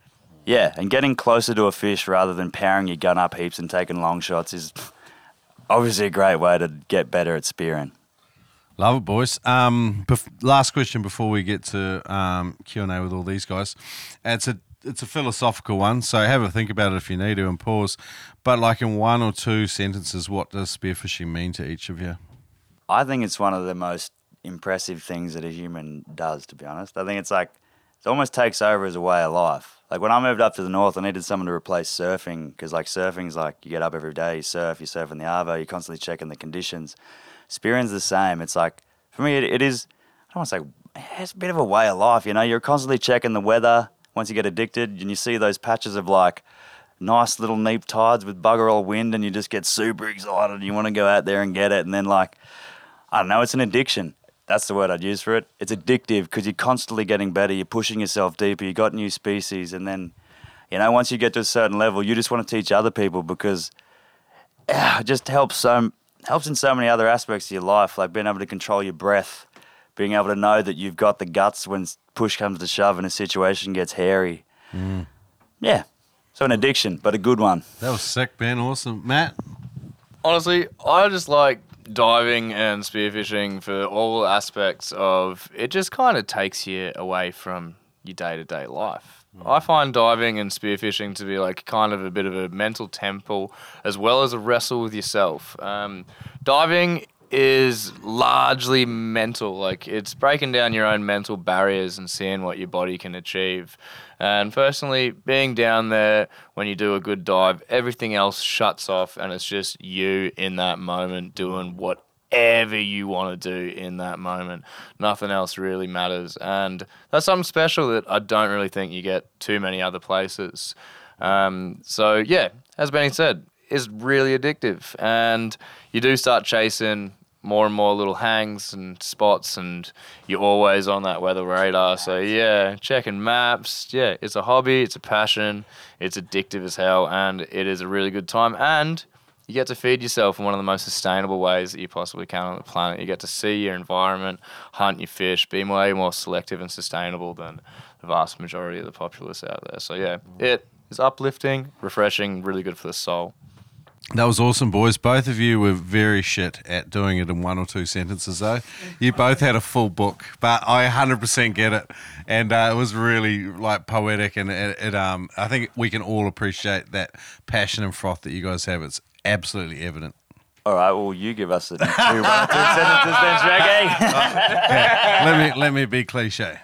C: Yeah, and getting closer to a fish rather than powering your gun up heaps and taking long shots is obviously a great way to get better at spearing.
A: Love it, boys. Um, bef- last question before we get to um, Q and A with all these guys. It's a it's a philosophical one, so have a think about it if you need to and pause. But like in one or two sentences, what does spearfishing mean to each of you?
C: I think it's one of the most impressive things that a human does. To be honest, I think it's like it almost takes over as a way of life. Like when I moved up to the north, I needed someone to replace surfing because like surfing's like you get up every day, you surf, you surf in the arvo, you're constantly checking the conditions. Spearing's the same. It's like for me, it, it is. I don't want to say it's a bit of a way of life. You know, you're constantly checking the weather. Once you get addicted, and you see those patches of like nice little neap tides with bugger all wind, and you just get super excited. and You want to go out there and get it, and then like I don't know, it's an addiction. That's the word I'd use for it. It's addictive because you're constantly getting better. You're pushing yourself deeper. You got new species, and then you know once you get to a certain level, you just want to teach other people because ah, it just helps so helps in so many other aspects of your life, like being able to control your breath, being able to know that you've got the guts when push comes to shove and a situation gets hairy. Yeah, so an addiction, but a good one.
A: That was sick, Ben. Awesome, Matt.
B: Honestly, I just like diving and spearfishing for all aspects of it just kind of takes you away from your day-to-day life. I find diving and spearfishing to be like kind of a bit of a mental temple as well as a wrestle with yourself. Um, diving is largely mental. Like it's breaking down your own mental barriers and seeing what your body can achieve. And personally, being down there when you do a good dive, everything else shuts off and it's just you in that moment doing whatever you want to do in that moment. Nothing else really matters. And that's something special that I don't really think you get too many other places. Um, so, yeah, as Benny said, is really addictive. And you do start chasing more and more little hangs and spots, and you're always on that weather radar. So, yeah, checking maps. Yeah, it's a hobby, it's a passion, it's addictive as hell, and it is a really good time. And you get to feed yourself in one of the most sustainable ways that you possibly can on the planet. You get to see your environment, hunt your fish, be way more selective and sustainable than the vast majority of the populace out there. So, yeah, mm. it is uplifting, refreshing, really good for the soul.
A: That was awesome, boys. Both of you were very shit at doing it in one or two sentences, though. You both had a full book, but I 100% get it, and uh, it was really like poetic, and it, it um I think we can all appreciate that passion and froth that you guys have. It's absolutely evident.
C: All right, well, you give us the two, one, or two sentences then, Shaggy.
A: let me let me be cliche.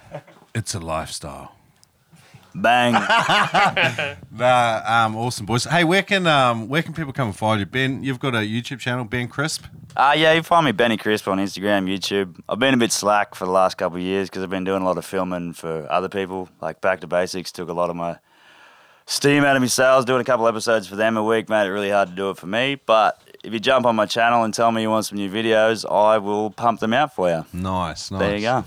A: It's a lifestyle.
C: Bang.
A: Nah, um, awesome, boys. Hey, where can um where can people come and find you, Ben? You've got a YouTube channel, Ben Crisp.
C: Uh, yeah, you can find me Benny Crisp on Instagram, YouTube. I've been a bit slack for the last couple of years because I've been doing a lot of filming for other people. Like Back to Basics took a lot of my steam out of my sails, doing a couple episodes for them a week made it really hard to do it for me. But if you jump on my channel and tell me you want some new videos, I will pump them out for you.
A: Nice, nice.
C: There you go.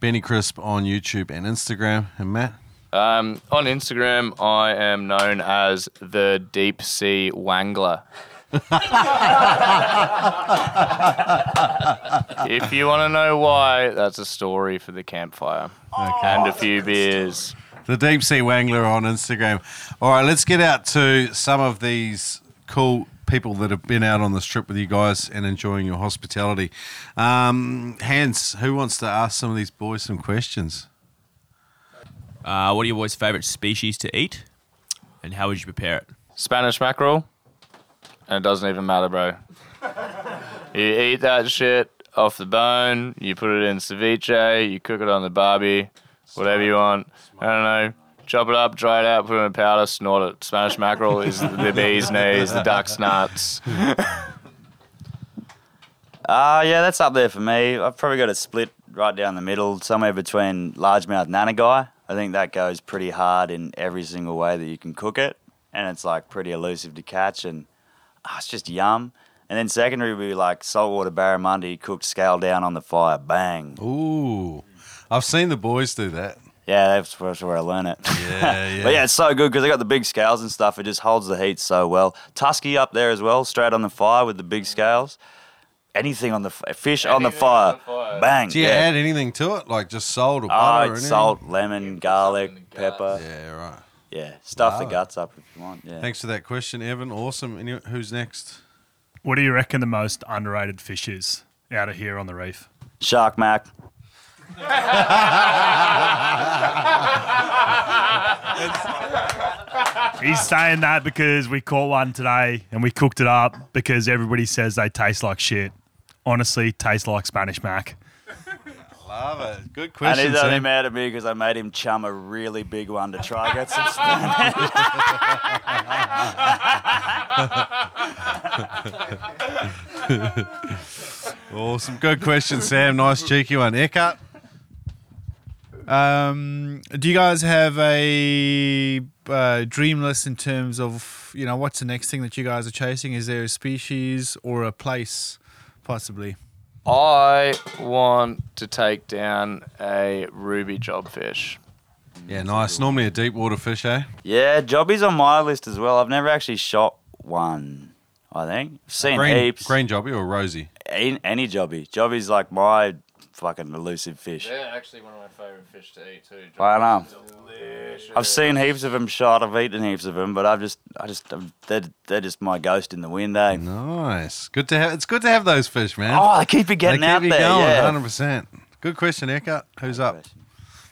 A: Benny Crisp on YouTube and Instagram. And Matt?
B: Um, on Instagram, I am known as the Deep Sea Wangler. if you want to know why, that's a story for the campfire and a few beers.
A: The Deep Sea Wangler on Instagram. All right, let's get out to some of these cool people that have been out on this trip with you guys and enjoying your hospitality. Um, Hans, who wants to ask some of these boys some questions?
G: Uh, what are your boys' favourite species to eat? And how would you prepare it?
B: Spanish mackerel, and it doesn't even matter, bro. you eat that shit off the bone, you put it in ceviche, you cook it on the barbie, whatever you want. I don't know. Chop it up, dry it out, put it in powder, snort it. Spanish mackerel is the bee's knees, the duck's nuts.
C: Uh, yeah, that's up there for me. I've probably got a split right down the middle, somewhere between largemouth nannygai. I think that goes pretty hard in every single way that you can cook it, and it's like pretty elusive to catch, and ah, it's just yum. And then secondary would be like saltwater barramundi cooked scale down on the fire, bang.
A: Ooh, I've seen the boys do that.
C: Yeah, that's that's where I learn it.
A: Yeah, yeah.
C: but yeah, it's so good because they got the big scales and stuff. It just holds the heat so well. Tusky up there as well, straight on the fire with the big scales. Anything on the f- fish on the
B: Anything on
C: fire,
B: the fire.
C: bang.
A: Do you
C: yeah.
A: add anything to it, like just salt or
C: Oh,
A: butter or
C: it's
A: anything?
C: salt, lemon, garlic,
B: in the guts.
C: pepper.
A: Yeah, right.
C: Yeah, stuff the
A: Wow.
C: guts up if you want. Yeah.
A: Thanks for that question, Evan. Awesome. Any, who's next?
H: What do you reckon the most underrated fish is out of here on the reef?
C: Shark Mac.
H: He's saying that because we caught one today and we cooked it up because everybody says they taste like shit. Honestly, tastes like Spanish mac.
A: I love it. Good question.
C: And he's only
A: Sam.
C: mad at me because I made him chum a really big one to try get some Spanish.
A: Awesome. Good question, Sam. Nice cheeky one. Eckart?
I: Um, do you guys have a uh, dream list in terms of you know what's the next thing that you guys are chasing? Is there a species or a place, possibly?
B: I want to take down a ruby jobfish.
A: Yeah, nice. Normally a deep water fish, eh?
C: Yeah, jobbies on my list as well. I've never actually shot one, I think. I've seen
A: Green,
C: heaps.
A: green jobby or rosy?
C: Any, any Jobby. Jobby's like my fucking elusive fish.
B: They're actually one of my favourite fish to eat too.
C: I know.
B: Delicious.
C: I've seen heaps of them shot. I've eaten heaps of them, but I've just, I just, they're, they're just my ghost in the wind, eh?
A: Nice. Good to have. It's good to have those fish, man.
C: Oh, they keep you
A: they
C: getting
A: keep
C: out
A: you
C: there.
A: going.
C: yeah.
A: Hundred percent. Good question, Eckart. Who's up?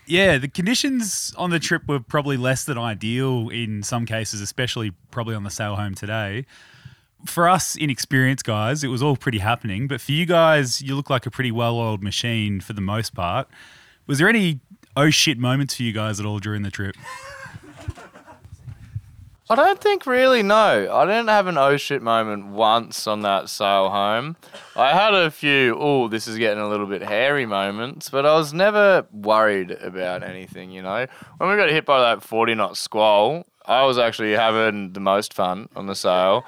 J: Yeah, the conditions on the trip were probably less than ideal in some cases, especially probably on the sail home today. For us inexperienced guys, it was all pretty happening. But for you guys, you look like a pretty well oiled machine for the most part. Was there any oh shit moments for you guys at all during the trip?
B: I don't think really, no. I didn't have an oh shit moment once on that sail home. I had a few, oh, this is getting a little bit hairy moments, but I was never worried about anything, you know. When we got hit by that 40 knot squall, I was actually having the most fun on the sail.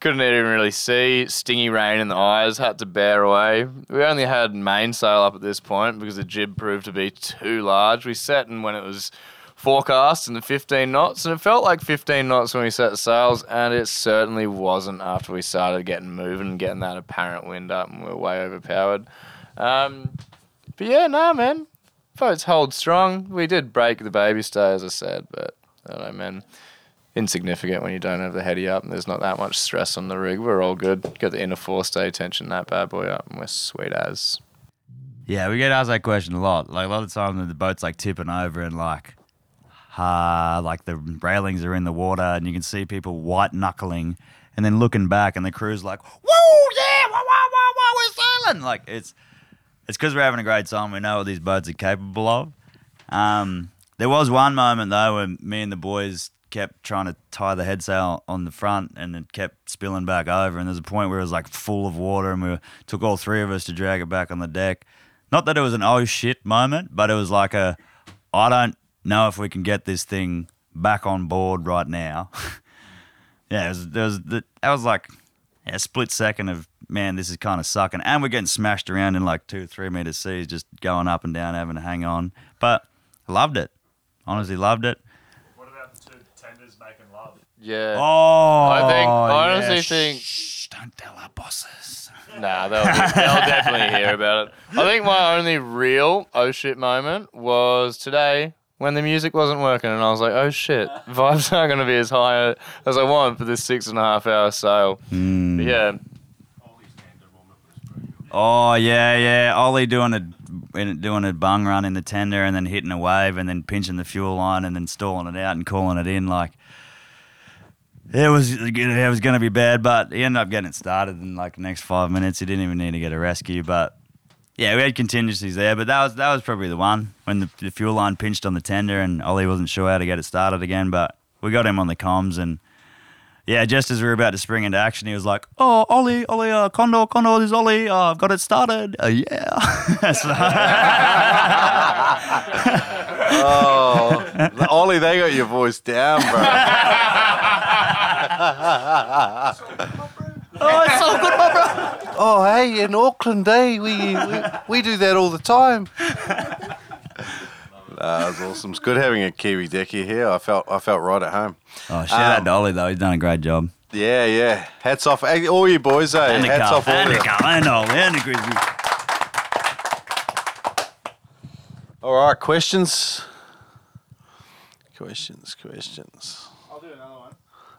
B: Couldn't even really see, stingy rain in the eyes, had to bear away. We only had mainsail up at this point because the jib proved to be too large. We set in when it was forecast in the 15 knots, and it felt like 15 knots when we set the sails, and it certainly wasn't after we started getting moving and getting that apparent wind up, and we were way overpowered. Um, but yeah, nah, man, boats hold strong. We did break the baby stay, as I said, but I don't know, man. Insignificant when you don't have the heady up and there's not that much stress on the rig. We're all good. Got the inner forestay tension that bad boy up, and we're sweet as.
C: Yeah, we get asked that question a lot. Like a lot of the time, the boat's like tipping over and like, ha, like the railings are in the water, and you can see people white knuckling, and then looking back, and the crew's like, "Woo, yeah, wah, wah, wah, wah, we're sailing!" Like it's, it's because we're having a great time. We know what these boats are capable of. Um, there was one moment though when me and the boys kept trying to tie the head sail on the front and it kept spilling back over and there's a point where it was like full of water and we were, took all three of us to drag it back on the deck not that it was an oh shit moment but it was like a i don't know if we can get this thing back on board right now yeah it was, there was that was like yeah, split second of man, this is kind of sucking, and we're getting smashed around in like two, three meter seas, just going up and down, having to hang on. But loved it. Honestly, loved it.
H: What about the two tenders making love?
B: Yeah.
C: Oh,
B: I think- I
C: yeah.
B: honestly think-
C: Shh, don't tell our bosses.
B: Nah, they'll, they'll definitely hear about it. I think my only real oh shit moment was today when the music wasn't working and I was like, oh shit, vibes aren't going to be as high as I want for this six and a half hour sail.
C: Hmm.
B: But yeah,
C: Oh yeah, yeah. Ollie doing a in- doing a bung run in the tender and then hitting a wave and then pinching the fuel line and then stalling it out and calling it in like it was it was going to be bad, but he ended up getting it started in like the next five minutes. He didn't even need to get a rescue, but yeah, we had contingencies there. But that was that was probably the one when the, the fuel line pinched on the tender and Ollie wasn't sure how to get it started again. But we got him on the comms and yeah, just as we were about to spring into action, he was like, "Oh, Ollie, Ollie, uh, Condor, Condor, this is Ollie. Uh, I've got it started." Uh, yeah. So-
D: Oh, Ollie, they got your voice down, bro.
C: oh, it's so good, my bro.
D: oh, hey, in Auckland, eh? We, we we do that all the time. Nah, that was awesome. It's good having a Kiwi decky here. I felt I felt right at home.
C: Oh, shout out
D: Um,
C: to Ollie though. He's done a great job.
D: Yeah, yeah. Hats off, hey, all you boys, eh?
C: And
D: Hats
C: cup,
D: off all
C: and the
D: you.
C: cup, and Ollie, and the Grizzly.
D: All right, questions. Questions, questions.
I: I'll do another one.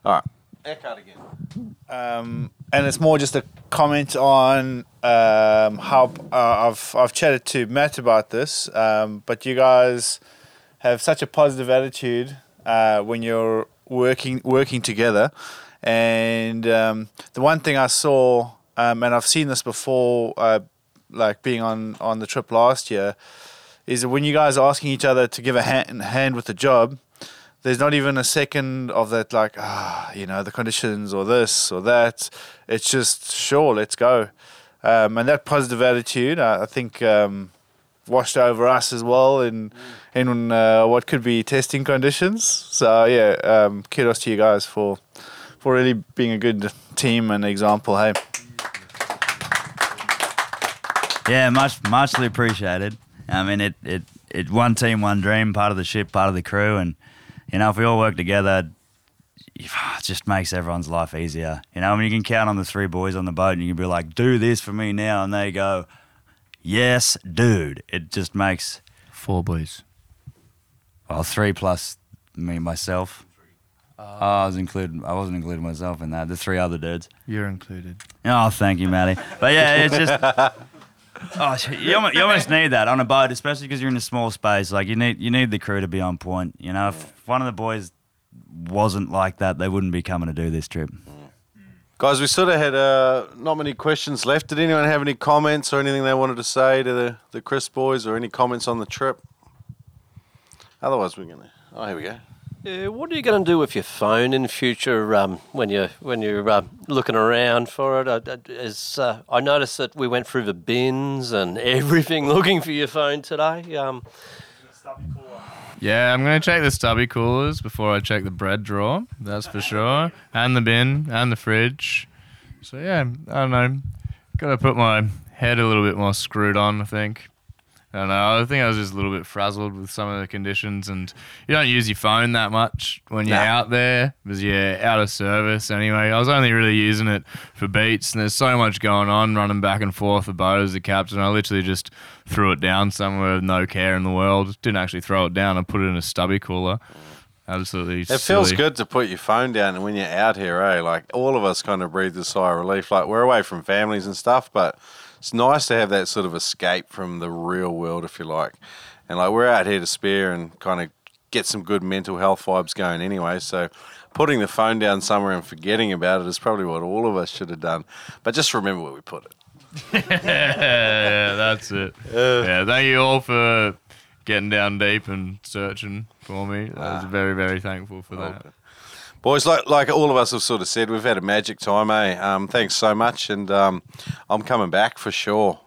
D: All right. Eckart again.
I: um, and it's more just a comment on um, how uh, I've I've chatted to Matt about this, um, but you guys have such a positive attitude uh, when you're working working together, and um, the one thing I saw, um, and I've seen this before, uh, like being on on the trip last year, is that when you guys are asking each other to give a hand, hand with the job, there's not even a second of that like ah you know the conditions or this or that. It's just sure let's go. Um, and that positive attitude uh, i think um, washed over us as well in in uh, what could be testing conditions. So yeah um, kudos to you guys for for really being a good team and example hey.
C: Yeah, much muchly appreciated. I mean, it, it it one team, one dream, part of the ship, part of the crew, and you know if we all work together, it just makes everyone's life easier. You know, I mean, you can count on the three boys on the boat, and you can be like, "Do this for me now," and they go, "Yes, dude." It just makes
J: Four boys.
C: well three plus me myself. Oh, I was included. I wasn't including myself in that. The three other dudes.
J: You're included.
C: Oh, thank you, Matty. But yeah, it's just. Oh, you almost, you almost need that on a boat, especially because you're in a small space. Like you need you need the crew to be on point. You know, if one of the boys wasn't like that, they wouldn't be coming to do this trip.
D: Guys, we sort of had uh, not many questions left. Did anyone have any comments or anything they wanted to say to the, the Crisp boys or any comments on the trip? Otherwise, we're going to. Oh, here we go.
K: Uh, what are you going to do with your phone in future um, when you're, when you're uh, looking around for it? Uh, I noticed that we went through the bins and everything looking for your phone today. Um,
B: Yeah, I'm gonna check the stubby coolers before I check the bread drawer. That's for sure, and the bin and the fridge. So yeah, I don't know. Got to put my head a little bit more screwed on. I think. I don't know. I think I was just a little bit frazzled with some of the conditions, and you don't use your phone that much when you're out there because you're out of service anyway. I was only really using it for beats, and there's so much going on, running back and forth the boat as the captain. I literally just threw it down somewhere with no care in the world. Didn't actually throw it down. I put it in a stubby cooler. Absolutely.
D: It feels good to put your phone down, and when you're out here, eh? Like all of us kind of breathe a sigh of relief. Like we're away from families and stuff, but it's nice to have that sort of escape from the real world, if you like. And like we're out here to spare and kind of get some good mental health vibes going anyway. So putting the phone down somewhere and forgetting about it is probably what all of us should have done. But just remember where we put it.
B: yeah, that's it. yeah, thank you all for getting down deep and searching for me. I was ah. very, very thankful for oh, that.
D: Boys, like like all of us have sort of said, we've had a magic time, eh? Um, thanks so much, and um, I'm coming back for sure.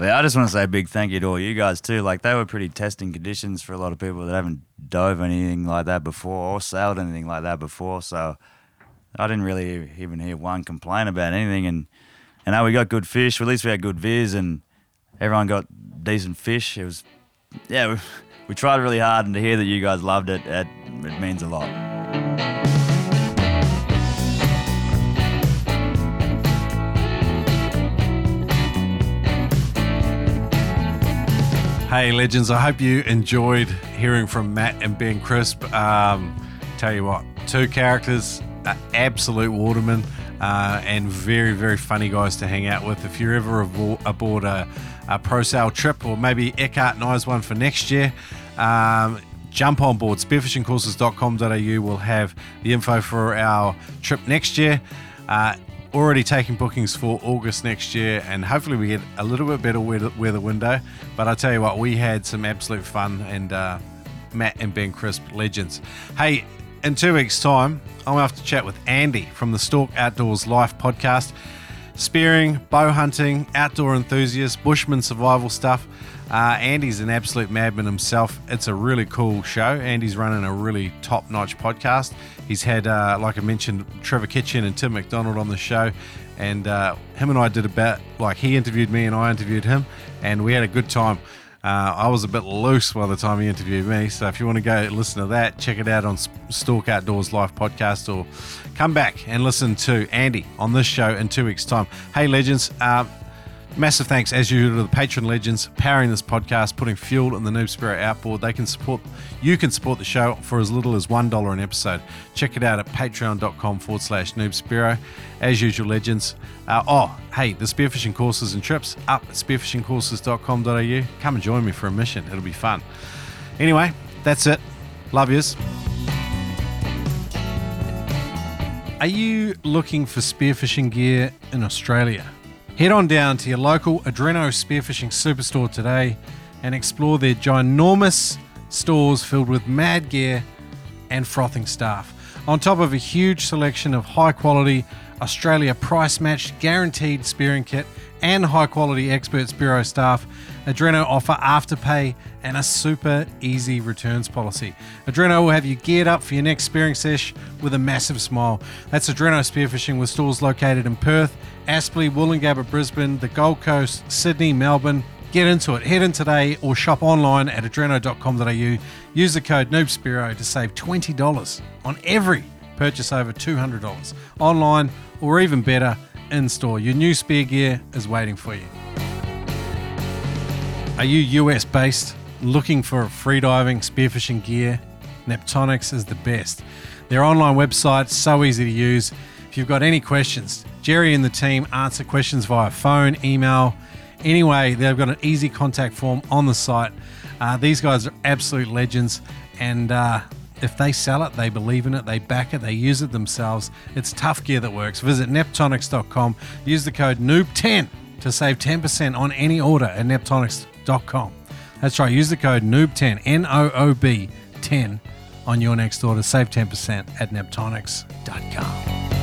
C: Yeah, I just want to say a big thank you to all you guys too. Like they were pretty testing conditions for a lot of people that haven't dove anything like that before or sailed anything like that before. So I didn't really even hear one complain about anything. And and now we got good fish. At least we had good viz, and everyone got decent fish. It was yeah. We, tried really hard, and to hear that you guys loved it, it, it means a lot.
A: Hey, legends, I hope you enjoyed hearing from Matt and Ben Crisp. Um, tell you what, two characters, absolute watermen, uh, and very, very funny guys to hang out with. If you're ever abo- aboard a, a Prosail trip, or maybe Eckart and I's one for next year, um, jump on board. Spearfishingcourses.com.au will have the info for our trip next year. Uh, already taking bookings for August next year, and hopefully we get a little bit better weather, weather window. But I tell you what, we had some absolute fun, and uh, Matt and Ben Crisp, legends. Hey, in two weeks' time, I'll have to chat with Andy from the Stalk Outdoors Life podcast. Spearing, bow hunting, outdoor enthusiast, bushman survival stuff. Uh, Andy's an absolute madman himself. It's a really cool show. Andy's running a really top notch podcast. He's had, uh, like I mentioned, Trevor Kitchen and Tim McDonald on the show. And uh, him and I did about, like, he interviewed me and I interviewed him. And we had a good time. Uh, I was a bit loose by the time he interviewed me. So if you want to go listen to that, check it out on Stalk Outdoors Life podcast or come back and listen to Andy on this show in two weeks' time. Hey, legends. Uh, Massive thanks, as usual, to the patron legends powering this podcast, putting fuel in the Noob Spearo outboard. They can support, you can support the show for as little as $1 an episode. Check it out at patreon.com forward slash Noob Spearo. As usual, legends. Uh, oh, hey, the spearfishing courses and trips up at spearfishingcourses.com.au. Come and join me for a mission. It'll be fun. Anyway, that's it. Love yous. Are you looking for spearfishing gear in Australia? Head on down to your local Adreno Spearfishing Superstore today and explore their ginormous stores filled with mad gear and frothing staff. On top of a huge selection of high quality, Australia price matched, guaranteed spearing kit and high quality expert Spearo staff, Adreno offer afterpay and a super easy returns policy. Adreno will have you geared up for your next spearing sesh with a massive smile. That's Adreno Spearfishing with stores located in Perth, Aspley, Woolloongabba, Brisbane, the Gold Coast, Sydney, Melbourne. Get into it. Head in today or shop online at adreno.com.au. Use the code NoobSpearo to save $20 on every purchase over $200. Online or even better, in store. Your new spear gear is waiting for you. Are you US based looking for freediving spearfishing gear? Neptonics is the best. Their online website so easy to use. If you've got any questions, Jerry and the team answer questions via phone, email. Anyway, they've got an easy contact form on the site. Uh, these guys are absolute legends, and uh, if they sell it, they believe in it, they back it, they use it themselves. It's tough gear that works. Visit neptonics.com. Use the code NOOB10 to save 10% on any order at neptonics.com. That's right, use the code NOOB10, N O O B 10 on your next order. Save 10% at neptonics.com.